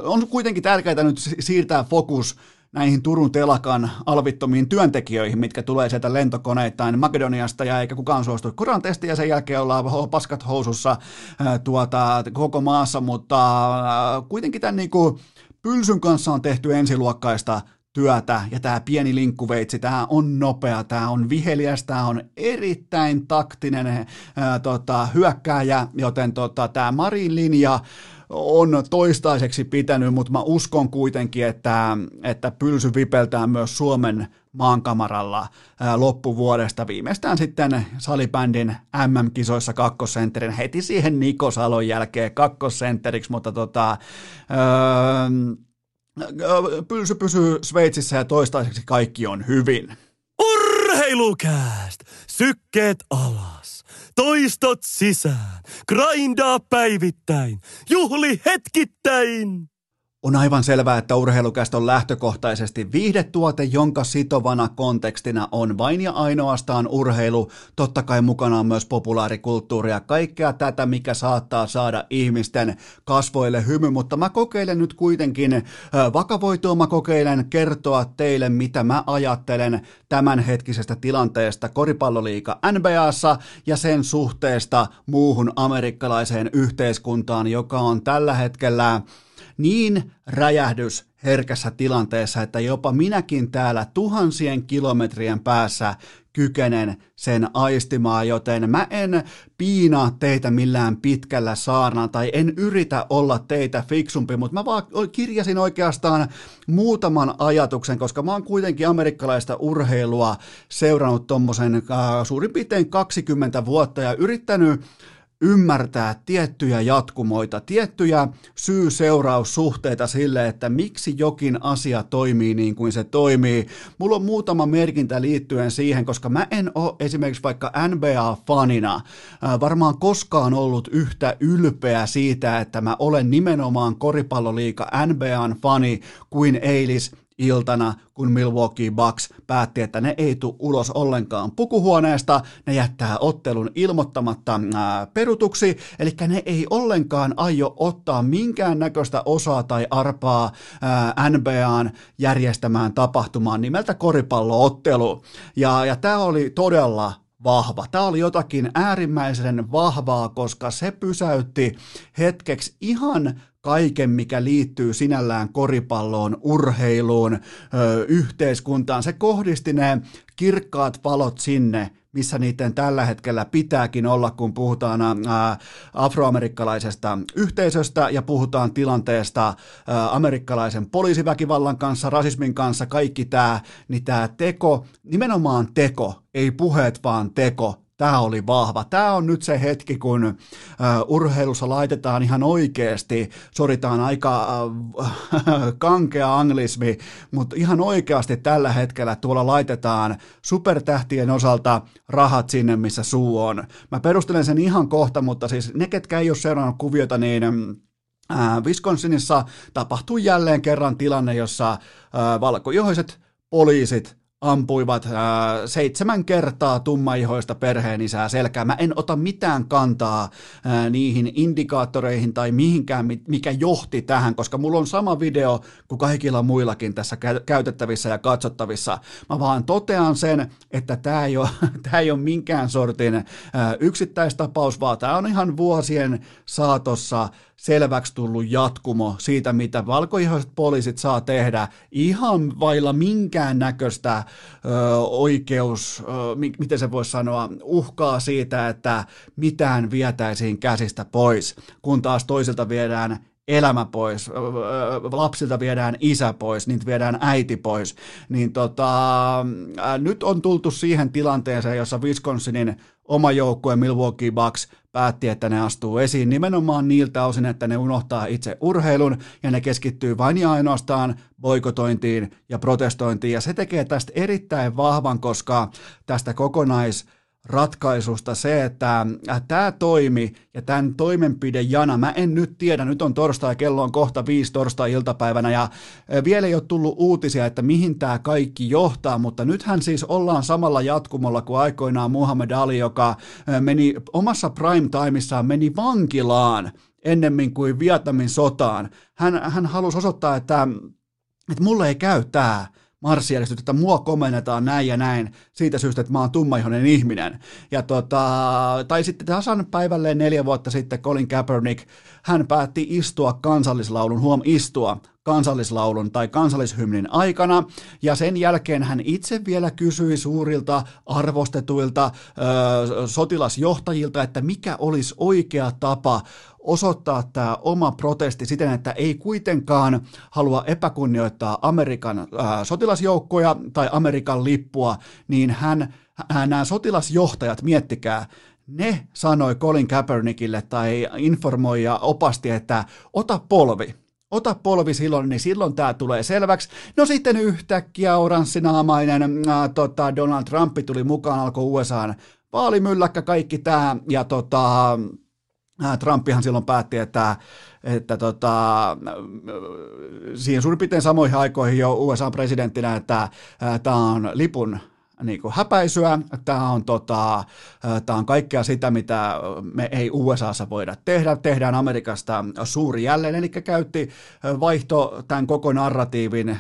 on kuitenkin tärkeää nyt siirtää fokus näihin Turun telakan alvittomiin työntekijöihin, mitkä tulee sieltä lentokoneittain Makedoniasta ja eikä kukaan suostu koronatestiä ja sen jälkeen ollaan paskat housussa tuota, koko maassa, mutta kuitenkin tämän niin kuin, Pylsyn kanssa on tehty ensiluokkaista työtä ja tämä pieni linkkuveitsi, tämä on nopea, tämä on viheliäs, tämä on erittäin taktinen ää, tota, hyökkääjä, joten tota, tämä Marin linja on toistaiseksi pitänyt, mutta mä uskon kuitenkin, että, että pylsy vipeltää myös Suomen maankamaralla loppuvuodesta viimeistään sitten salibändin MM-kisoissa kakkosentterin heti siihen Niko Salon jälkeen kakkosentteriksi, mutta tota, öö, pylsy pysyy Sveitsissä ja toistaiseksi kaikki on hyvin. Urheilukääst! Sykkeet alas! Toistot sisään. Grindaa päivittäin. Juhli hetkittäin. On aivan selvää, että urheilukästä on lähtökohtaisesti viihdetuote, jonka sitovana kontekstina on vain ja ainoastaan urheilu, totta kai mukana on myös populaarikulttuuri ja kaikkea tätä, mikä saattaa saada ihmisten kasvoille hymy, mutta mä kokeilen nyt kuitenkin vakavoitua, mä kokeilen kertoa teille, mitä mä ajattelen tämänhetkisestä tilanteesta koripalloliika NBAssa ja sen suhteesta muuhun amerikkalaiseen yhteiskuntaan, joka on tällä hetkellä niin räjähdys herkässä tilanteessa, että jopa minäkin täällä tuhansien kilometrien päässä kykenen sen aistimaan, joten mä en piinaa teitä millään pitkällä saarnalla tai en yritä olla teitä fiksumpi, mutta mä vaan kirjasin oikeastaan muutaman ajatuksen, koska mä oon kuitenkin amerikkalaista urheilua seurannut tommosen äh, suurin piirtein 20 vuotta ja yrittänyt ymmärtää tiettyjä jatkumoita, tiettyjä syy-seuraussuhteita sille, että miksi jokin asia toimii niin kuin se toimii. Mulla on muutama merkintä liittyen siihen, koska mä en ole esimerkiksi vaikka NBA-fanina varmaan koskaan ollut yhtä ylpeä siitä, että mä olen nimenomaan koripalloliika NBAn fani kuin eilis iltana, kun Milwaukee Bucks päätti, että ne ei tule ulos ollenkaan pukuhuoneesta, ne jättää ottelun ilmoittamatta ää, perutuksi, eli ne ei ollenkaan aio ottaa minkään näköistä osaa tai arpaa ää, NBAn järjestämään tapahtumaan nimeltä koripalloottelu. Ja, ja tämä oli todella vahva. Tämä oli jotakin äärimmäisen vahvaa, koska se pysäytti hetkeksi ihan kaiken, mikä liittyy sinällään koripalloon, urheiluun, ö, yhteiskuntaan. Se kohdisti ne kirkkaat valot sinne, missä niiden tällä hetkellä pitääkin olla, kun puhutaan afroamerikkalaisesta yhteisöstä ja puhutaan tilanteesta amerikkalaisen poliisiväkivallan kanssa, rasismin kanssa, kaikki tämä, niin tämä teko, nimenomaan teko, ei puheet vaan teko, Tämä oli vahva. Tämä on nyt se hetki, kun urheilussa laitetaan ihan oikeasti, soritaan aika kankea anglismi, mutta ihan oikeasti tällä hetkellä tuolla laitetaan supertähtien osalta rahat sinne, missä suu on. Mä perustelen sen ihan kohta, mutta siis ne, ketkä ei ole seurannut kuviota, niin uh, Wisconsinissa tapahtui jälleen kerran tilanne, jossa valkoihoiset poliisit ampuivat ää, seitsemän kertaa tummaihoista perheenisää selkää. Mä en ota mitään kantaa ää, niihin indikaattoreihin tai mihinkään, mikä johti tähän, koska mulla on sama video kuin kaikilla muillakin tässä käytettävissä ja katsottavissa. Mä vaan totean sen, että tämä ei ei ole minkään sortin ää, yksittäistapaus, vaan tämä on ihan vuosien saatossa selväksi tullut jatkumo siitä, mitä valkoihoiset poliisit saa tehdä ihan vailla minkään näköistä oikeus, ö, mi- miten se voisi sanoa, uhkaa siitä, että mitään vietäisiin käsistä pois, kun taas toisilta viedään elämä pois, lapsilta viedään isä pois, niitä viedään äiti pois, niin tota, nyt on tultu siihen tilanteeseen, jossa Wisconsinin oma joukkue Milwaukee Bucks päätti, että ne astuu esiin nimenomaan niiltä osin, että ne unohtaa itse urheilun ja ne keskittyy vain ja ainoastaan boikotointiin ja protestointiin. Ja se tekee tästä erittäin vahvan, koska tästä kokonais ratkaisusta se, että äh, tämä toimi ja tämän toimenpidejana, mä en nyt tiedä, nyt on torstai, kello on kohta viisi torstai-iltapäivänä ja äh, vielä ei ole tullut uutisia, että mihin tämä kaikki johtaa, mutta nythän siis ollaan samalla jatkumolla kuin aikoinaan Muhammad Ali, joka äh, meni omassa prime timeissaan meni vankilaan ennemmin kuin Vietnamin sotaan. Hän, hän halusi osoittaa, että, että mulle ei käy tämä marssijärjestys, että mua komennetaan näin ja näin siitä syystä, että mä oon tummaihoinen ihminen. Ja tota, tai sitten tasan päivälleen neljä vuotta sitten Colin Kaepernick, hän päätti istua kansallislaulun, huom istua kansallislaulun tai kansallishymnin aikana, ja sen jälkeen hän itse vielä kysyi suurilta arvostetuilta ö, sotilasjohtajilta, että mikä olisi oikea tapa osoittaa tämä oma protesti siten, että ei kuitenkaan halua epäkunnioittaa Amerikan äh, sotilasjoukkoja tai Amerikan lippua, niin hän, hän nämä sotilasjohtajat, miettikää, ne sanoi Colin Kaepernickille tai informoi ja opasti, että ota polvi, ota polvi silloin, niin silloin tämä tulee selväksi. No sitten yhtäkkiä oranssinaamainen äh, tota, Donald Trump tuli mukaan, alkoi USAn vaalimylläkkä kaikki tämä, ja tota, Äh, Trumpihan silloin päätti, että, että tota, siihen suurin piirtein samoihin aikoihin jo USA-presidenttinä, että äh, tämä on lipun niin kuin häpäisyä, tämä on, tota, äh, tämä on kaikkea sitä, mitä me ei USAssa voida tehdä, tehdään Amerikasta suuri jälleen, eli käytti vaihto tämän koko narratiivin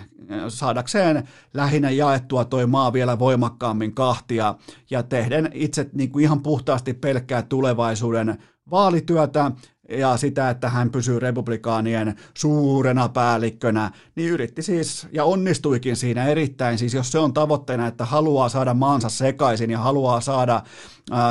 saadakseen lähinnä jaettua toi maa vielä voimakkaammin kahtia ja tehden itse niin kuin ihan puhtaasti pelkkää tulevaisuuden vaalityötä ja sitä, että hän pysyy republikaanien suurena päällikkönä, niin yritti siis ja onnistuikin siinä erittäin. Siis jos se on tavoitteena, että haluaa saada maansa sekaisin ja haluaa saada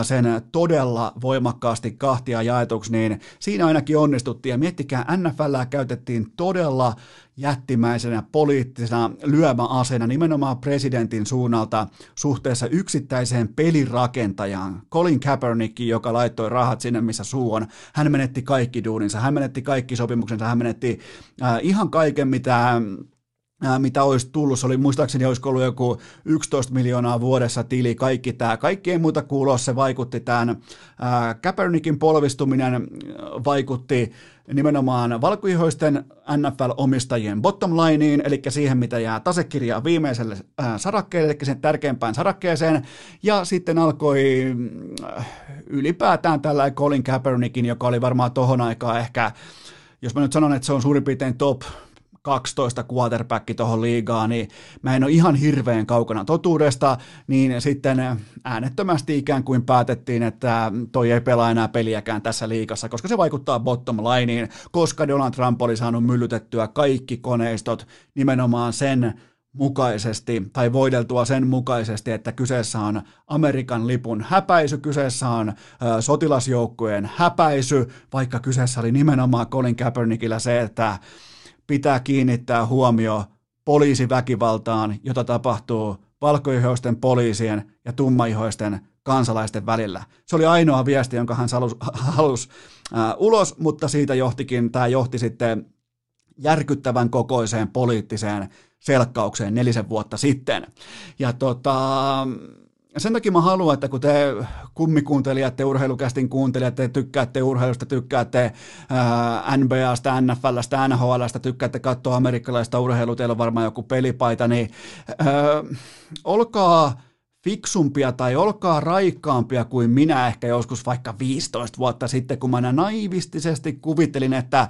sen todella voimakkaasti kahtia jaetuksi, niin siinä ainakin onnistuttiin. Ja miettikää, NFL käytettiin todella jättimäisenä poliittisena lyömäasena nimenomaan presidentin suunnalta suhteessa yksittäiseen pelirakentajaan. Colin Kaepernick, joka laittoi rahat sinne, missä suu on, hän menetti kaikki duuninsa, hän menetti kaikki sopimuksensa, hän menetti äh, ihan kaiken, mitä mitä olisi tullut. Se oli muistaakseni olisiko ollut joku 11 miljoonaa vuodessa tili, kaikki tämä. Kaikki ei muuta kuuloa, se vaikutti tämän. Kaepernickin polvistuminen vaikutti nimenomaan valkoihoisten NFL-omistajien bottom lineen, eli siihen, mitä jää tasekirjaa viimeiselle sarakkeelle, eli sen tärkeimpään sarakkeeseen, ja sitten alkoi ylipäätään tällä Colin Kaepernickin, joka oli varmaan tohon aikaan ehkä jos mä nyt sanon, että se on suurin piirtein top 12 quarterback tuohon liigaan, niin mä en ole ihan hirveän kaukana totuudesta, niin sitten äänettömästi ikään kuin päätettiin, että toi ei pelaa enää peliäkään tässä liigassa, koska se vaikuttaa bottom lineen, koska Donald Trump oli saanut myllytettyä kaikki koneistot nimenomaan sen mukaisesti tai voideltua sen mukaisesti, että kyseessä on Amerikan lipun häpäisy, kyseessä on ö, sotilasjoukkojen häpäisy, vaikka kyseessä oli nimenomaan Colin Kaepernickillä se, että pitää kiinnittää huomio poliisiväkivaltaan, jota tapahtuu valkoihoisten poliisien ja tummaihoisten kansalaisten välillä. Se oli ainoa viesti, jonka hän halusi, halusi ulos, mutta siitä johtikin, tämä johti sitten järkyttävän kokoiseen poliittiseen selkkaukseen nelisen vuotta sitten. Ja tota, sen takia mä haluan, että kun te kummikuuntelijat, te urheilukästin kuuntelijat, te tykkäätte urheilusta, tykkäätte ää, NBAsta, NFLstä, NHLstä, tykkäätte katsoa amerikkalaista urheilua, teillä on varmaan joku pelipaita, niin ää, olkaa fiksumpia tai olkaa raikkaampia kuin minä ehkä joskus vaikka 15 vuotta sitten, kun mä naivistisesti kuvittelin, että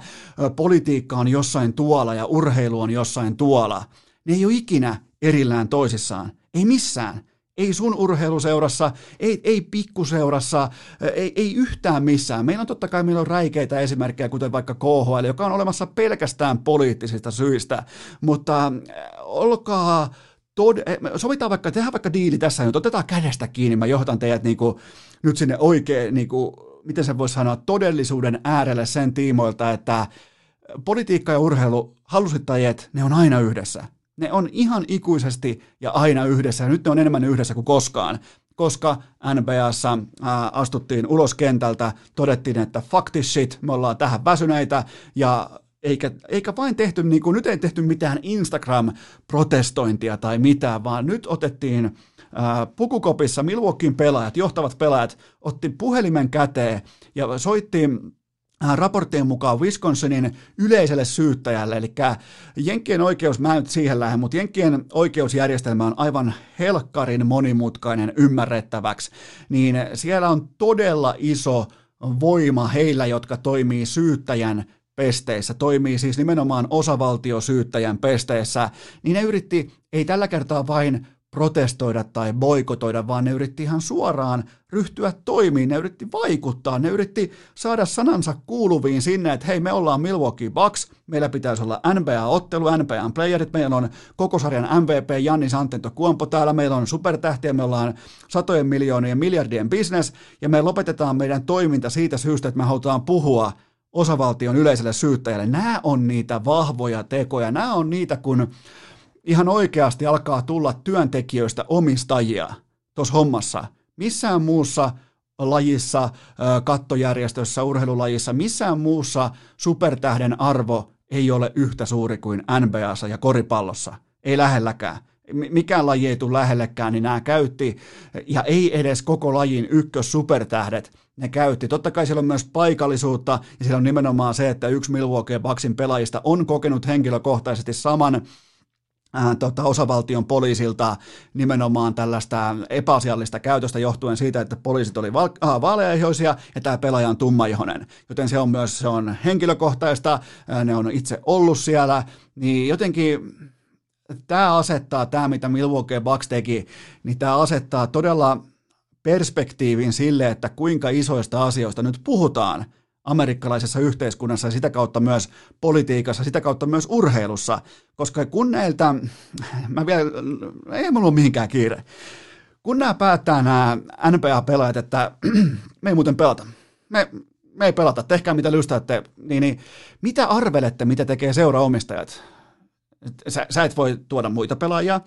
politiikka on jossain tuolla ja urheilu on jossain tuolla. Ne ei ole ikinä erillään toisissaan. Ei missään. Ei sun urheiluseurassa, ei, ei pikkuseurassa, ei, ei yhtään missään. Meillä on totta kai meillä on räikeitä esimerkkejä, kuten vaikka KHL, joka on olemassa pelkästään poliittisista syistä, mutta olkaa tod- sovitaan vaikka, tehdään vaikka diili tässä nyt, otetaan kädestä kiinni, mä johtan teidät niin kuin, nyt sinne oikein, niin kuin, miten se voisi sanoa, todellisuuden äärelle sen tiimoilta, että politiikka ja urheilu, halusittajat, ne on aina yhdessä. Ne on ihan ikuisesti ja aina yhdessä, nyt ne on enemmän yhdessä kuin koskaan, koska NBAssa astuttiin ulos kentältä, todettiin, että fuck this shit, me ollaan tähän väsyneitä, ja eikä, eikä vain tehty, niin kuin nyt ei tehty mitään Instagram-protestointia tai mitään, vaan nyt otettiin ää, pukukopissa Milwaukeein pelaajat, johtavat pelaajat, otti puhelimen käteen ja soitti raporttien mukaan Wisconsinin yleiselle syyttäjälle, eli Jenkkien oikeus, mä nyt siihen lähden, mutta Jenkkien oikeusjärjestelmä on aivan helkkarin monimutkainen ymmärrettäväksi, niin siellä on todella iso voima heillä, jotka toimii syyttäjän pesteissä, toimii siis nimenomaan osavaltiosyyttäjän pesteissä, niin ne yritti, ei tällä kertaa vain protestoida tai boikotoida, vaan ne yritti ihan suoraan ryhtyä toimiin, ne yritti vaikuttaa, ne yritti saada sanansa kuuluviin sinne, että hei me ollaan Milwaukee Bucks, meillä pitäisi olla NBA-ottelu, NBA-playerit, meillä on koko sarjan MVP Janni Santento Kuompo täällä, meillä on supertähtiä, me ollaan satojen miljoonien miljardien business, ja me lopetetaan meidän toiminta siitä syystä, että me halutaan puhua osavaltion yleiselle syyttäjälle. Nämä on niitä vahvoja tekoja, nämä on niitä, kun ihan oikeasti alkaa tulla työntekijöistä omistajia tuossa hommassa. Missään muussa lajissa, kattojärjestössä, urheilulajissa, missään muussa supertähden arvo ei ole yhtä suuri kuin NBAssa ja koripallossa. Ei lähelläkään. Mikään laji ei tule lähellekään, niin nämä käytti, ja ei edes koko lajin ykkös supertähdet, ne käytti. Totta kai siellä on myös paikallisuutta, ja siellä on nimenomaan se, että yksi Milwaukee Bucksin pelaajista on kokenut henkilökohtaisesti saman tota, osavaltion poliisilta nimenomaan tällaista epäasiallista käytöstä johtuen siitä, että poliisit oli val- äh, vaaleaihoisia ja tämä pelaaja on tummaihonen. Joten se on myös se on henkilökohtaista, äh, ne on itse ollut siellä, niin jotenkin tämä asettaa, tämä mitä Milwaukee Bucks teki, niin tämä asettaa todella perspektiivin sille, että kuinka isoista asioista nyt puhutaan amerikkalaisessa yhteiskunnassa ja sitä kautta myös politiikassa, sitä kautta myös urheilussa, koska kun näiltä, mä vielä, ei mulla ole mihinkään kiire, kun nämä päättää nämä NBA-pelaajat, että me ei muuten pelata, me, me ei pelata, tehkää mitä lystäätte, niin, niin mitä arvelette, mitä tekee seuraomistajat? Sä, sä et voi tuoda muita pelaajia,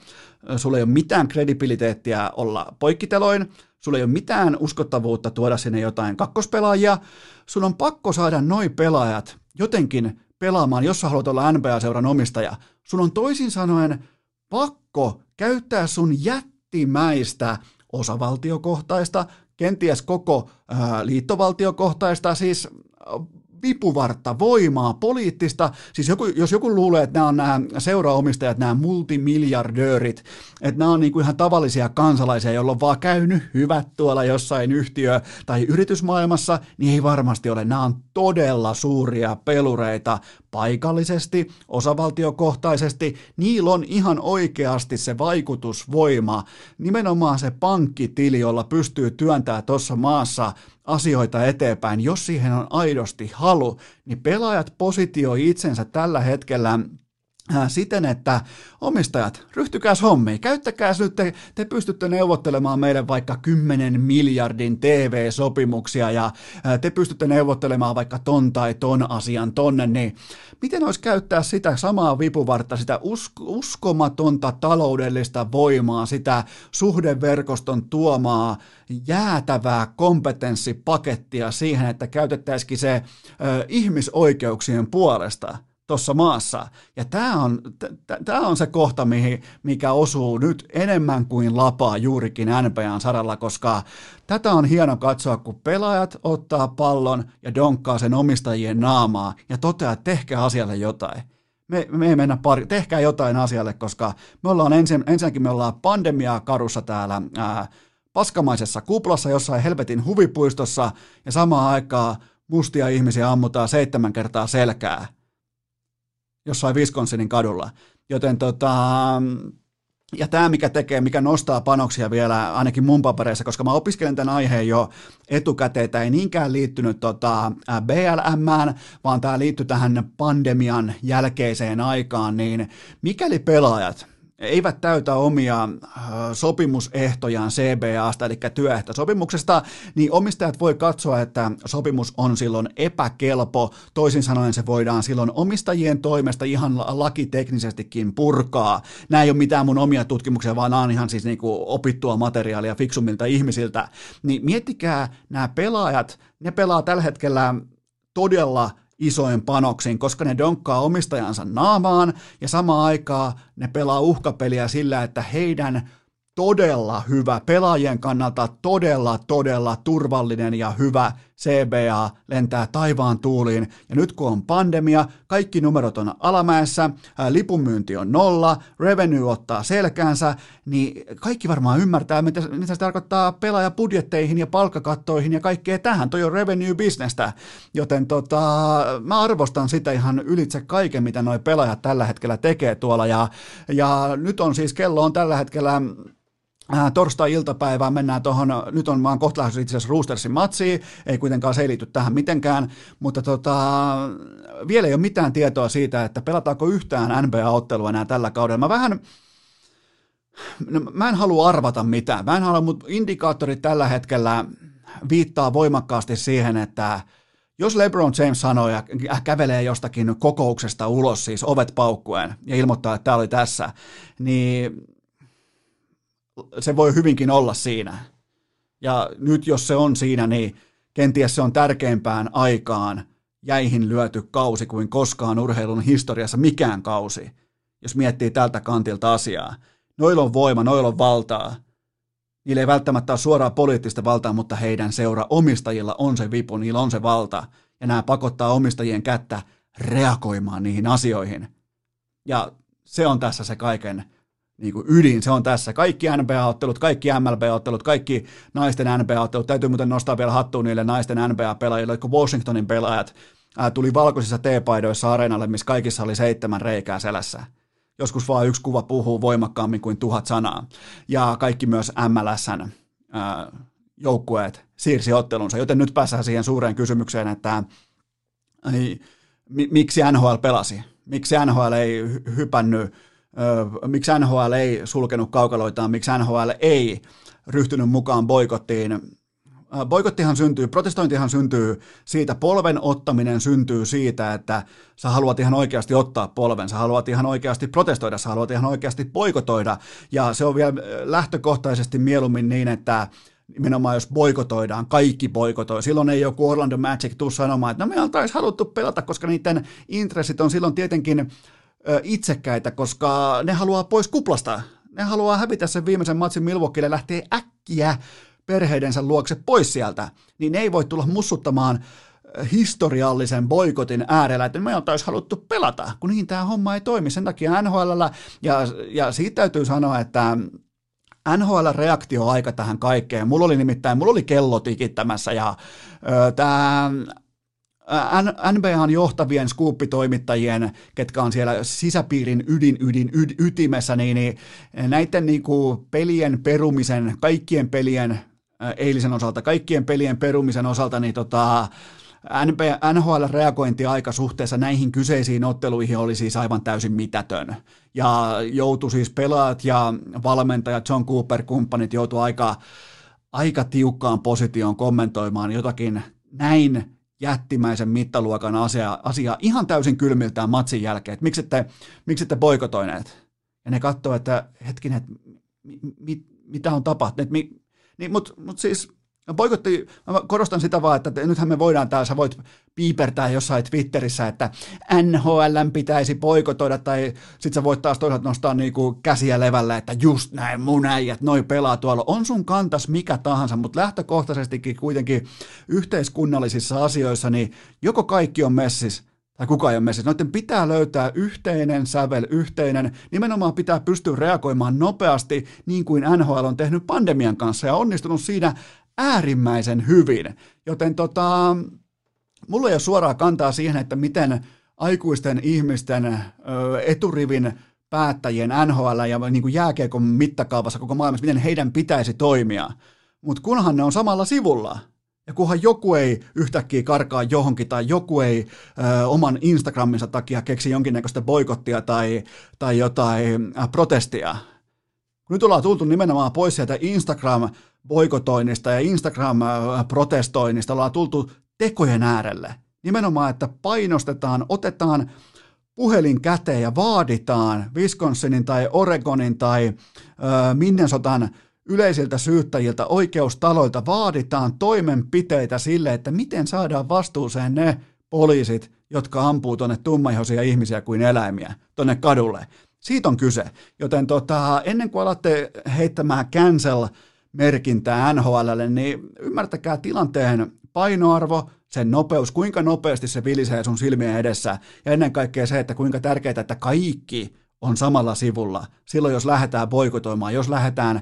sulla ei ole mitään kredibiliteettiä olla poikkiteloin, sulla ei ole mitään uskottavuutta tuoda sinne jotain kakkospelaajia, sun on pakko saada noi pelaajat jotenkin pelaamaan, jos sä haluat olla NBA-seuran omistaja. Sun on toisin sanoen pakko käyttää sun jättimäistä osavaltiokohtaista, kenties koko ää, liittovaltiokohtaista, siis vipuvartta, voimaa, poliittista, siis joku, jos joku luulee, että nämä on nämä seuraomistajat, nämä multimiljardöörit, että nämä on niin kuin ihan tavallisia kansalaisia, joilla on vaan käynyt hyvät tuolla jossain yhtiö- tai yritysmaailmassa, niin ei varmasti ole. Nämä on todella suuria pelureita paikallisesti, osavaltiokohtaisesti, niillä on ihan oikeasti se vaikutusvoima, nimenomaan se pankkitili, jolla pystyy työntämään tuossa maassa asioita eteenpäin, jos siihen on aidosti halu, niin pelaajat positioi itsensä tällä hetkellä siten, että omistajat, ryhtykääs hommiin, käyttäkääs nyt, te, te pystytte neuvottelemaan meille vaikka 10 miljardin TV-sopimuksia ja te pystytte neuvottelemaan vaikka ton tai ton asian tonne, niin miten olisi käyttää sitä samaa vipuvartta, sitä usk- uskomatonta taloudellista voimaa, sitä suhdeverkoston tuomaa jäätävää kompetenssipakettia siihen, että käytettäisikin se ö, ihmisoikeuksien puolesta – tuossa maassa. Ja tämä on, tämä on se kohta, mihin, mikä osuu nyt enemmän kuin lapaa juurikin NBAn saralla, koska tätä on hieno katsoa, kun pelaajat ottaa pallon ja donkkaa sen omistajien naamaa ja toteaa, että tehkää asialle jotain. Me, me ei mennä pari, tehkää jotain asialle, koska me ollaan ensin, ensinnäkin me ollaan pandemiaa karussa täällä ää, paskamaisessa kuplassa jossain helvetin huvipuistossa ja samaan aikaan mustia ihmisiä ammutaan seitsemän kertaa selkää jossain Wisconsinin kadulla. Joten tota, ja tämä, mikä tekee, mikä nostaa panoksia vielä ainakin mun papereissa, koska mä opiskelen tämän aiheen jo etukäteen, tämä ei niinkään liittynyt tota BLM, vaan tämä liittyy tähän pandemian jälkeiseen aikaan, niin mikäli pelaajat, eivät täytä omia äh, sopimusehtojaan CBAsta, eli työehtosopimuksesta, niin omistajat voi katsoa, että sopimus on silloin epäkelpo. Toisin sanoen se voidaan silloin omistajien toimesta ihan lakiteknisestikin purkaa. Nämä ei ole mitään mun omia tutkimuksia, vaan nämä on ihan siis niin kuin opittua materiaalia fiksumilta ihmisiltä. Niin miettikää, nämä pelaajat, ne pelaa tällä hetkellä todella isoin panoksin, koska ne donkkaa omistajansa naamaan ja samaan aikaan ne pelaa uhkapeliä sillä, että heidän todella hyvä, pelaajien kannalta todella, todella turvallinen ja hyvä CBA lentää taivaan tuuliin. Ja nyt kun on pandemia, kaikki numerot on alamäessä, lipunmyynti on nolla, revenue ottaa selkäänsä, niin kaikki varmaan ymmärtää, mitä, mitä se tarkoittaa pelaajapudjetteihin ja palkkakattoihin ja kaikkea tähän. Toi on revenue-bisnestä, joten tota, mä arvostan sitä ihan ylitse kaiken, mitä noi pelaajat tällä hetkellä tekee tuolla. Ja, ja nyt on siis, kello on tällä hetkellä torstai-iltapäivään mennään tuohon, nyt on vaan kohta itse asiassa Roostersin matsiin, ei kuitenkaan se ei liity tähän mitenkään, mutta tota, vielä ei ole mitään tietoa siitä, että pelataanko yhtään NBA-ottelua enää tällä kaudella. Mä vähän, no, mä en halua arvata mitään, mä en halua, mutta indikaattorit tällä hetkellä viittaa voimakkaasti siihen, että jos LeBron James sanoo ja kävelee jostakin kokouksesta ulos, siis ovet paukkuen, ja ilmoittaa, että tämä oli tässä, niin se voi hyvinkin olla siinä. Ja nyt jos se on siinä, niin kenties se on tärkeimpään aikaan jäihin lyöty kausi kuin koskaan urheilun historiassa mikään kausi, jos miettii tältä kantilta asiaa. Noilla on voima, noilla on valtaa. Niillä ei välttämättä ole suoraa poliittista valtaa, mutta heidän seura omistajilla on se vipu, niillä on se valta. Ja nämä pakottaa omistajien kättä reagoimaan niihin asioihin. Ja se on tässä se kaiken niin kuin ydin, se on tässä. Kaikki NBA-ottelut, kaikki MLB-ottelut, kaikki naisten NBA-ottelut. Täytyy muuten nostaa vielä hattuun niille naisten NBA-pelaajille, kun Washingtonin pelaajat ää, tuli valkoisissa T-paidoissa areenalle, missä kaikissa oli seitsemän reikää selässä. Joskus vaan yksi kuva puhuu voimakkaammin kuin tuhat sanaa. Ja kaikki myös MLSn ää, joukkueet siirsi ottelunsa, joten nyt päästään siihen suureen kysymykseen, että ei, mi, miksi NHL pelasi? Miksi NHL ei hypännyt miksi NHL ei sulkenut kaukaloitaan, miksi NHL ei ryhtynyt mukaan boikottiin. Boikottihan syntyy, protestointihan syntyy siitä, polven ottaminen syntyy siitä, että sä haluat ihan oikeasti ottaa polven, sä haluat ihan oikeasti protestoida, sä haluat ihan oikeasti boikotoida, ja se on vielä lähtökohtaisesti mieluummin niin, että nimenomaan jos boikotoidaan, kaikki boikotoi. Silloin ei joku Orlando Magic tuu sanomaan, että no me oltaisiin haluttu pelata, koska niiden intressit on silloin tietenkin itsekkäitä, koska ne haluaa pois kuplasta. Ne haluaa hävitä sen viimeisen matsin Milwaukeelle lähtee äkkiä perheidensä luokse pois sieltä. Niin ne ei voi tulla mussuttamaan historiallisen boikotin äärellä, että me oltaisiin haluttu pelata, kun niin tämä homma ei toimi. Sen takia NHL, ja, ja siitä täytyy sanoa, että NHL-reaktioaika tähän kaikkeen. Mulla oli nimittäin, mulla oli kello tikittämässä ja tämä NBAn johtavien skuuppitoimittajien, ketkä on siellä sisäpiirin ydin, ydin, yd, ytimessä, niin, niin näiden niin kuin pelien perumisen, kaikkien pelien eilisen osalta, kaikkien pelien perumisen osalta, niin tota, NHL-reagointiaika suhteessa näihin kyseisiin otteluihin oli siis aivan täysin mitätön. Ja joutui siis pelaajat ja valmentajat, John Cooper, kumppanit joutui aika, aika tiukkaan positioon kommentoimaan jotakin näin jättimäisen mittaluokan asia, asia ihan täysin kylmiltään matsin jälkeen, että miksi ette, miksi ette boikotoineet. Ja ne katsoo, että hetkinen, että mi, mi, mitä on tapahtunut. Mi, niin, Mutta mut siis Boikotti, mä korostan sitä vaan, että nythän me voidaan täällä, sä voit piipertää jossain Twitterissä, että NHL pitäisi poikotoida, tai sit sä voit taas toisaalta nostaa niinku käsiä levällä, että just näin mun äijät, noi pelaa tuolla. On sun kantas mikä tahansa, mutta lähtökohtaisestikin kuitenkin yhteiskunnallisissa asioissa, niin joko kaikki on messis, tai kukaan ei ole messissä. Noiden pitää löytää yhteinen sävel, yhteinen, nimenomaan pitää pystyä reagoimaan nopeasti, niin kuin NHL on tehnyt pandemian kanssa ja onnistunut siinä äärimmäisen hyvin. Joten tota, mulla ei ole suoraa kantaa siihen, että miten aikuisten ihmisten eturivin päättäjien NHL ja niin kuin jääkiekon mittakaavassa koko maailmassa, miten heidän pitäisi toimia. Mutta kunhan ne on samalla sivulla, ja kunhan joku ei yhtäkkiä karkaa johonkin tai joku ei ö, oman Instagraminsa takia keksi jonkinnäköistä boikottia tai, tai jotain ä, protestia. Nyt ollaan tultu nimenomaan pois sieltä Instagram boikotoinnista ja Instagram-protestoinnista ollaan tultu tekojen äärelle. Nimenomaan, että painostetaan, otetaan puhelin käteen ja vaaditaan Wisconsinin tai Oregonin tai ö, Minnesotan yleisiltä syyttäjiltä, oikeustaloilta, vaaditaan toimenpiteitä sille, että miten saadaan vastuuseen ne poliisit, jotka ampuu tuonne tummaihoisia ihmisiä kuin eläimiä tuonne kadulle. Siitä on kyse. Joten tota, ennen kuin alatte heittämään cancel merkintää NHLlle, niin ymmärtäkää tilanteen painoarvo, sen nopeus, kuinka nopeasti se vilisee sun silmien edessä ja ennen kaikkea se, että kuinka tärkeää, että kaikki on samalla sivulla. Silloin jos lähdetään boikotoimaan, jos lähdetään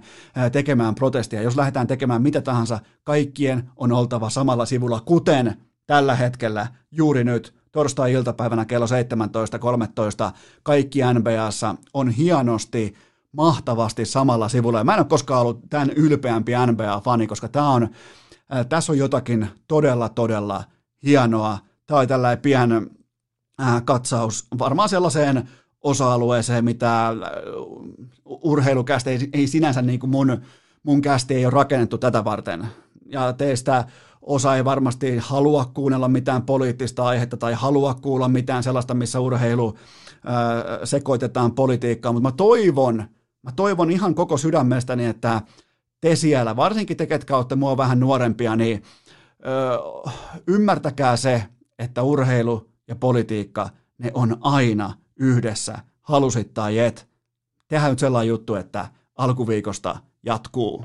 tekemään protestia, jos lähdetään tekemään mitä tahansa, kaikkien on oltava samalla sivulla, kuten tällä hetkellä juuri nyt torstai-iltapäivänä kello 17.13 kaikki NBAssa on hienosti mahtavasti samalla sivulla. Ja mä en ole koskaan ollut tämän ylpeämpi NBA-fani, koska tämä on, äh, tässä on jotakin todella, todella hienoa. Tämä oli tällainen pien äh, katsaus varmaan sellaiseen osa-alueeseen, mitä urheilukästä ei, ei sinänsä niin kuin mun, mun kästi ei ole rakennettu tätä varten. Ja teistä osa ei varmasti halua kuunnella mitään poliittista aihetta tai halua kuulla mitään sellaista, missä urheilu ää, sekoitetaan politiikkaan, mutta mä toivon, Mä toivon ihan koko sydämestäni, että te siellä, varsinkin te, ketkä olette mua vähän nuorempia, niin ö, ymmärtäkää se, että urheilu ja politiikka, ne on aina yhdessä, halusit tai et. Tehdään nyt sellainen juttu, että alkuviikosta jatkuu.